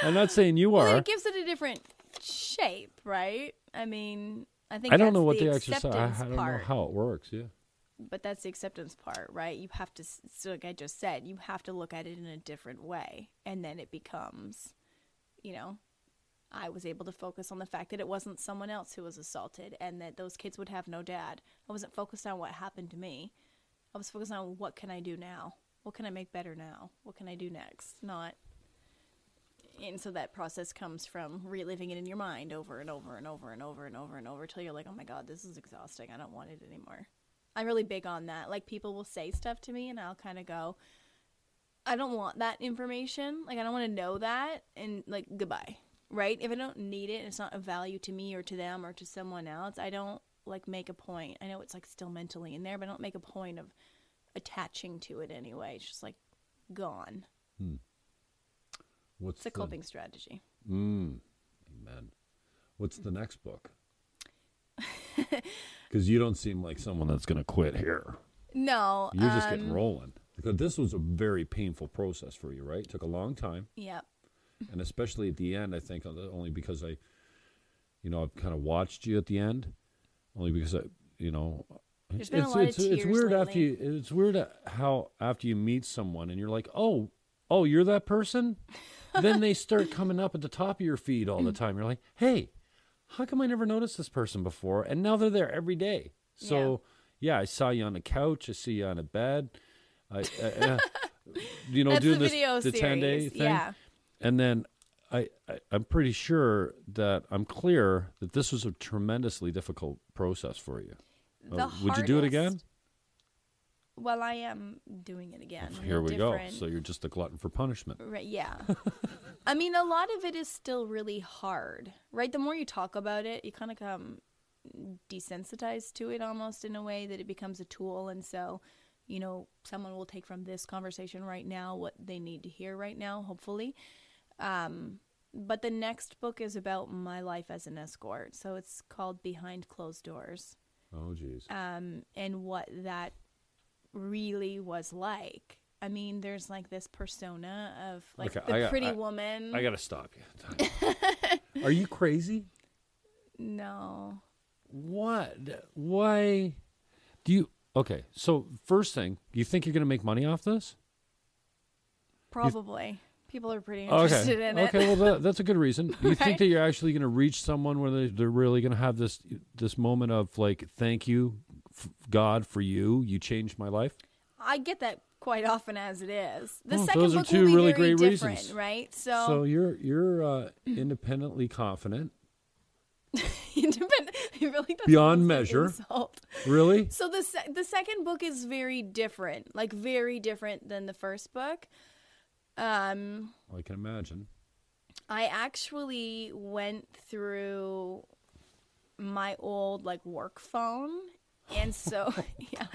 I'm not saying you well, are. it gives it a different shape. right? I mean, I think I don't know what the the exercise. I, I don't part. know how it works. Yeah. But that's the acceptance part, right? You have to, so like I just said, you have to look at it in a different way, and then it becomes, you know, I was able to focus on the fact that it wasn't someone else who was assaulted, and that those kids would have no dad. I wasn't focused on what happened to me. I was focused on what can I do now? What can I make better now? What can I do next? Not. And so that process comes from reliving it in your mind over and over and over and over and over and over till you're like, oh my god, this is exhausting. I don't want it anymore. I'm really big on that. Like people will say stuff to me and I'll kind of go, I don't want that information. Like I don't want to know that and like goodbye. Right? If I don't need it and it's not of value to me or to them or to someone else, I don't like make a point. I know it's like still mentally in there, but I don't make a point of attaching to it anyway. It's just like gone. What's It's a the, coping strategy. Mm, amen. What's the next book? <laughs> Because you don't seem like someone that's going to quit here. No. You're just getting um, rolling. Because this was a very painful process for you, right? It took a long time, Yep. and especially at the end, I think uh, only because I, you know, I've kind of watched you at the end, only because I, you know, There's been a lot of it's, it's tears weird after you. It's weird how after you meet someone and you're like, oh, oh, you're that person. <laughs> then they start coming up at the top of your feed all the time. You're like, hey, how come I never noticed this person before? And now they're there every day. So yeah, I saw you on the couch. I see you on a bed. I, I, <laughs> uh, you know, That's doing the this the ten day thing. yeah. And then I, I I'm pretty sure that I'm clear that this was a tremendously difficult process for you. Uh, would you do it again? Well, I am doing it again. in Here we go. So you're just a glutton for punishment. Right, yeah. <laughs> I mean, a lot of it is still really hard, right? The more you talk about it, you kind of come desensitized to it almost in a way that it becomes a tool. And so, you know, someone will take from this conversation right now what they need to hear right now, hopefully. Um, but the next book is about my life as an escort. So it's called Behind Closed Doors Oh, geez. um, and what that really was like. I mean, there's like this persona of like Okay, the got- pretty I- woman. I got to stop you. <laughs> Are you crazy? no, What? Why? Do you? Okay. So first thing, you think you're going to make money off this? probably people are pretty Okay. interested in it. Okay. Well, that, that's a good reason. <laughs> You Right. think that you're actually going to reach someone where they, they're really going to have this this moment of like, thank you, f- God, for you. You changed my life. I get that quite often as it is. The Oh, second those are book two will be really very great different, reasons. right? So So, you're you're uh, <clears throat> independently confident, <laughs> independent, <laughs> really Beyond sound like an measure. insult. really. So the se- the second book is very different, like very different than the first book. Um, I can imagine. I actually went through my old like work phone, and so <laughs> yeah,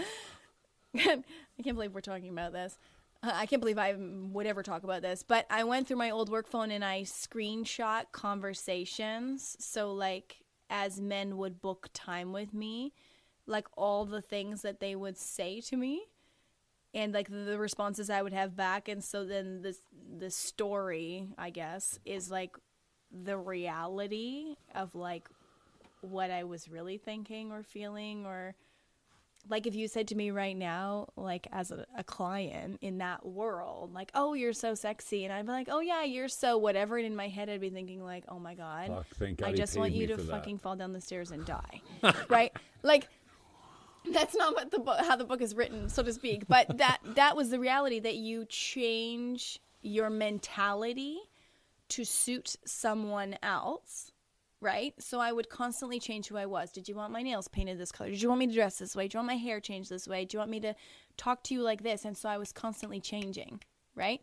I can't believe we're talking about this. Uh, I can't believe I would ever talk about this, but I went through my old work phone and I screenshot conversations. So like as men would book time with me, like all the things that they would say to me and like the responses I would have back and so then this the story I guess is like the reality of like what I was really thinking or feeling or like if you said to me right now like as a, a client in that world like oh you're so sexy and I'd be like oh yeah you're so whatever and in my head I'd be thinking like oh my god Fuck, I just want you to for that. fucking fall down the stairs and die <laughs> right like that's not what the book how the book is written so to speak but that that was the reality that you change your mentality to suit someone else right? So i would constantly change who i was. Did you want my nails painted this color? Did you want me to dress this way? Do you want my hair changed this way? Do you want me to talk to you like this? And so i was constantly changing right?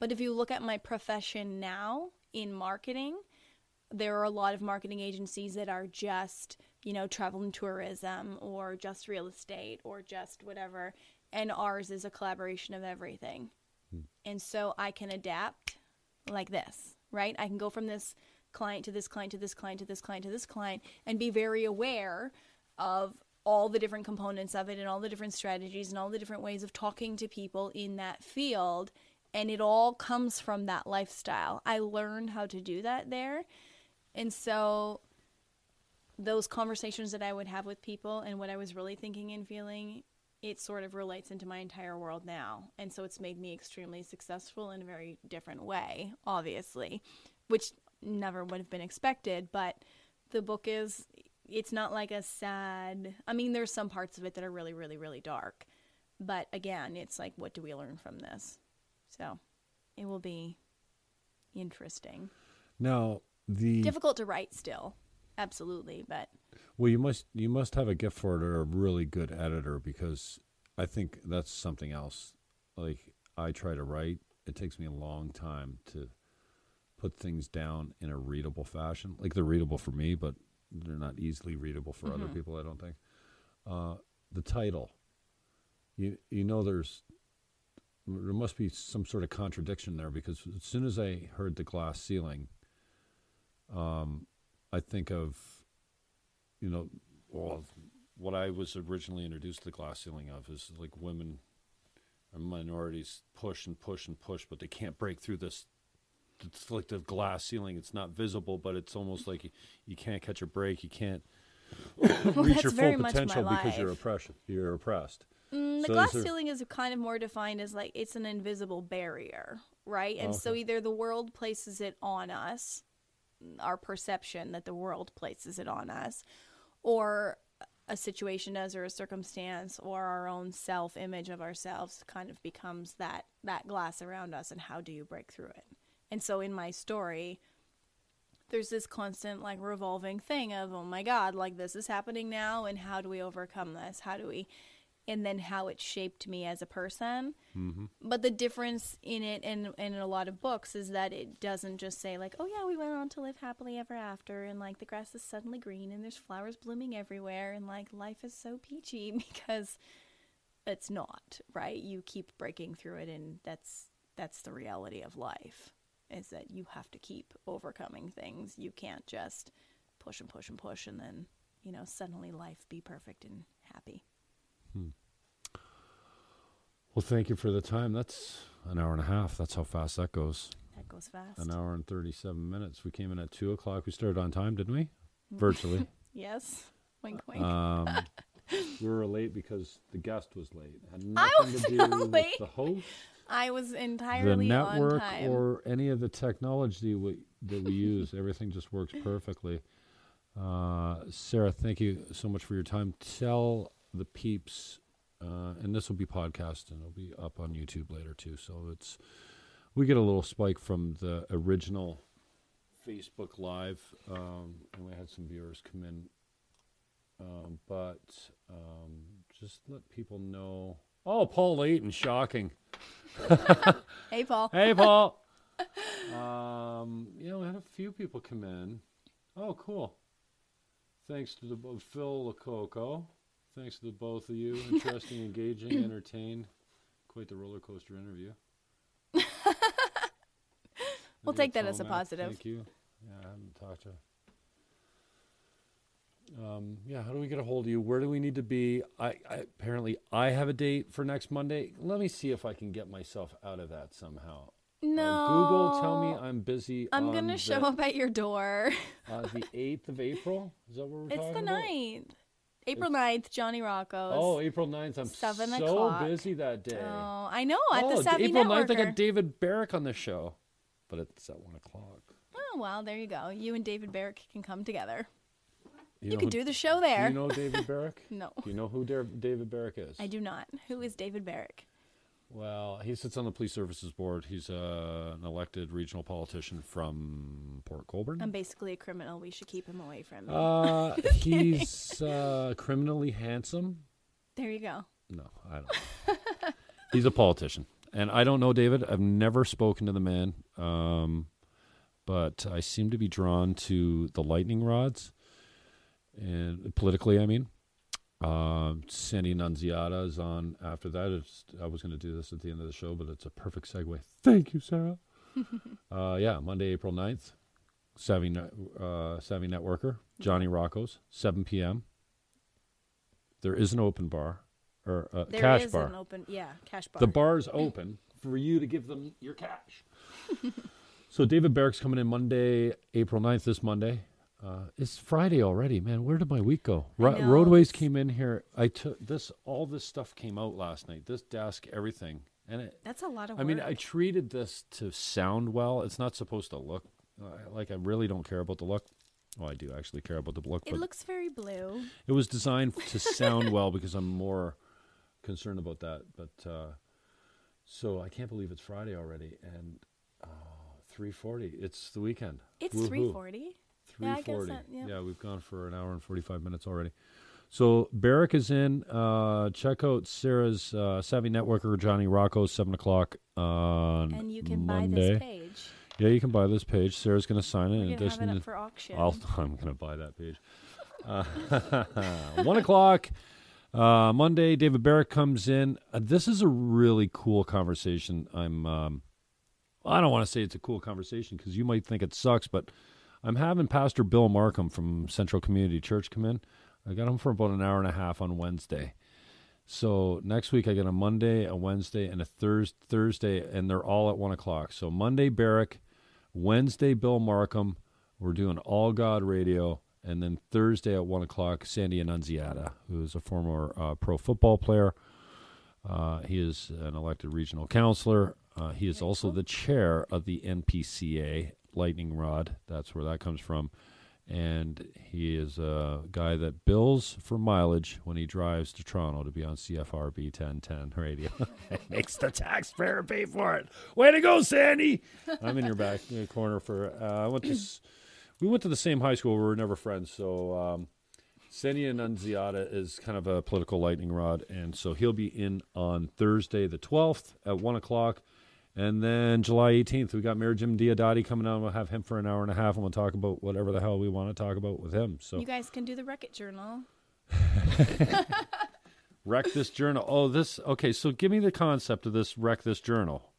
But if you look at my profession now in marketing there are a lot of marketing agencies that are just, you know, travel and tourism or just real estate or just whatever. And ours is a collaboration of everything. Hmm. And so I can adapt like this, right? I can go from this client to this client to this client to this client to this client and be very aware of all the different components of it and all the different strategies and all the different ways of talking to people in that field. And it all comes from that lifestyle. I learned how to do that there. And so those conversations that I would have with people and what I was really thinking and feeling, it sort of relates into my entire world now. And so it's made me extremely successful in a very different way, obviously, which never would have been expected. But the book is, it's not like a sad, I mean, there's some parts of it that are really, really, really dark. But again, it's like, what do we learn from this? So it will be interesting. Now, the Difficult to write still. Absolutely. But Well, you must you must have a gift for it or a really good editor because I think that's something else. Like I try to write, it takes me a long time to put things down in a readable fashion. Like they're readable for me, but they're not easily readable for other people. I don't think. Uh, the title, you you know, there's there must be some sort of contradiction there because as soon as I heard the glass ceiling, um, I think of you know, well, what I was originally introduced to the glass ceiling of is like women or minorities push and push and push, but they can't break through this. It's like the glass ceiling. It's not visible, but it's almost like you, you can't catch a break. You can't <laughs> reach your full potential because you're oppressed. You're oppressed. Mm, the So glass ceiling is kind of more defined as like it's an invisible barrier, right? And so either the world places it on us, our perception that the world places it on us, or a situation does or a circumstance or our own self image of ourselves kind of becomes that that glass around us and how do you break through it? And so in my story, there's this constant like revolving thing of oh my god like this is happening now and how do we overcome this? How do we and then how it shaped me as a person. Mm-hmm. But the difference in it and, and in a lot of books is that it doesn't just say like oh yeah we went on to live happily ever after and like the grass is suddenly green and there's flowers blooming everywhere and like life is so peachy <laughs> because it's not right? You keep breaking through it and that's that's the reality of life is that you have to keep overcoming things you can't just push and push and push and then you know suddenly life be perfect and happy Well, thank you for the time. That's an hour and a half. That's how fast that goes. that goes fast An hour and 37 minutes. We came in at 2 o'clock. We started on time, didn't we? Virtually. <laughs> yes wink wink Um, <laughs> we were late because the guest was late. It had I nothing to do <laughs> with late. the host, i was the entirely on network, or any of the technology we, that we use. <laughs> Everything just works perfectly. Uh, Sarah, thank you so much for your time. Tell the peeps, uh, and this will be podcast and it'll be up on YouTube later too. So it's we get a little spike from the original Facebook Live, um, and we had some viewers come in. Um, but um, just let people know. Oh, Paul Eaton, shocking. <laughs> hey paul Hey, Paul. <laughs> um, yeah, we had a few people come in. Oh, cool. Thanks to the Phil Lococo. Thanks to the both of you. <laughs> Interesting, engaging, entertained. Quite the roller coaster interview. We'll take that as a positive. Thank you. Yeah, I haven't talked to. Um, yeah, how do we get a hold of you? Where do we need to be? I, I apparently I have a date for next Monday. Let me see if I can get myself out of that somehow. Uh, no Google, tell me I'm busy. i'm on gonna show the, up at your door <laughs> uh, the eighth of April. Is that what we're doing? it's talking the about? ninth april 9th johnny rocco's Oh, April 9th. I'm Seven so o'clock. busy that day. Oh, I know at oh, the Savvy April 9th, I got David Barrick on the show, but it's at one o'clock. Oh well, there you go. You and David Barrick can come together. You, know can who- do the show there. Do you know David <laughs> Barrick? no, Do you know who Dar- David Barrick is? I do not. Who is David Barrick? Well, he sits on the police services board. He's uh, an elected regional politician from Port Colborne. I'm basically a criminal. We should keep him away from me. uh, <laughs> he's uh, criminally handsome. there you go. No, I don't. know. he's a politician, and I don't know David. I've never spoken to the man, um, but I seem to be drawn to the lightning rods, and politically, I mean. Um, Sandy Nunziata is on after that. It's, I was going to do this at the end of the show, but it's a perfect segue. Thank you, Sarah. <laughs> uh, yeah, Monday, April 9th. Savvy, uh, Savvy Networker, Johnny Rocco's, 7 p.m. There is an open bar or a There cash is bar. an open, yeah, cash bar. The bar's open for you to give them your cash. <laughs> so David Barrick's coming in Monday, April 9th, this Monday. Uh, it's Friday already, man. Where did my week go? Ro- Roadways came in here. I took this. All this stuff came out last night. This desk, everything, and it, That's a lot of I work. mean, I treated this to sound well. It's not supposed to look uh, like I really don't care about the look. Well, I do actually care about the look, it looks very blue. it was designed to sound well because I'm more concerned about that. But uh, so I can't believe it's Friday already, and uh, three forty. It's the weekend. It's Woohoo. Three forty. Yeah, I yeah. yeah, we've gone for an hour and forty-five minutes already. So Barrick is in. Uh, check out Sarah's uh, Savvy Networker Johnny Rocco seven o'clock on And you can Monday. buy this page. Yeah, you can buy this page. Sarah's going to sign it. We're in have it for auction. I'll, <laughs> I'm going to buy that page. Uh, <laughs> one o'clock uh, Monday. David Barrett comes in. Uh, this is a really cool conversation. I'm. Um, I don't want to say it's a cool conversation because you might think it sucks, but I'm having Pastor Bill Markham from Central Community Church come in. I got him for about an hour and a half on Wednesday. So next week I get a Monday, a Wednesday, and a Thurs Thursday, and they're all at one o'clock. So Monday Barrick, Wednesday Bill Markham. We're doing All God Radio, and then Thursday at one o'clock Sandy Annunziata, who is a former uh, pro football player. Uh, he is an elected regional councillor. Uh, he is also the chair of the NPCA Lightning Rod. That's where that comes from. And he is a guy that bills for mileage when he drives to Toronto to be on CFRB 1010 radio. <laughs> <laughs> Makes the taxpayer pay for it. Way to go, Sandy! <laughs> I'm in your back uh, corner for. Uh, I went to. We went to the same high school. We were never friends, so um, Sandy Annunziata is kind of a political lightning rod, and so he'll be in on Thursday the 12th at 1 o'clock. And then July 18th, we got Mayor Jim Diodati coming on. We'll have him for an hour and a half, and we'll talk about whatever the hell we want to talk about with him. So You guys can do the Wreck It Journal. <laughs> wreck this journal. Oh, this okay. So give me the concept of this wreck this journal.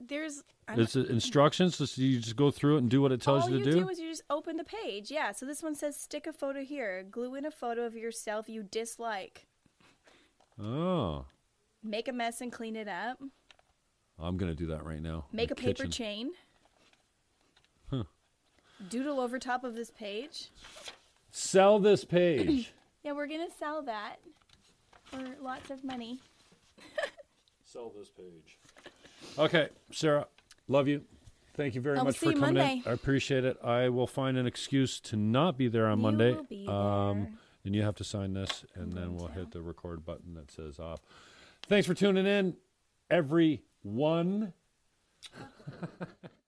There's I'm- It's instructions. So you just go through it and do what it tells all you you to do. All you do. is you just open the page. Yeah. So this one says stick a photo here. Glue in a photo of yourself you dislike. oh, Make a mess and clean it up. I'm gonna do that right now. Make the a paper kitchen. chain. Doodle over top of this page. Sell this page. <clears throat> Yeah, we're gonna sell that for lots of money. <laughs> Sell this page. Okay, Sarah, love you. Thank you very I will much see for you coming in. I appreciate it. I will find an excuse to not be there on You Monday. will be Um, there. and you have to sign this, and then we'll to. hit the record button that says off. Thanks for tuning in, everyone. <laughs>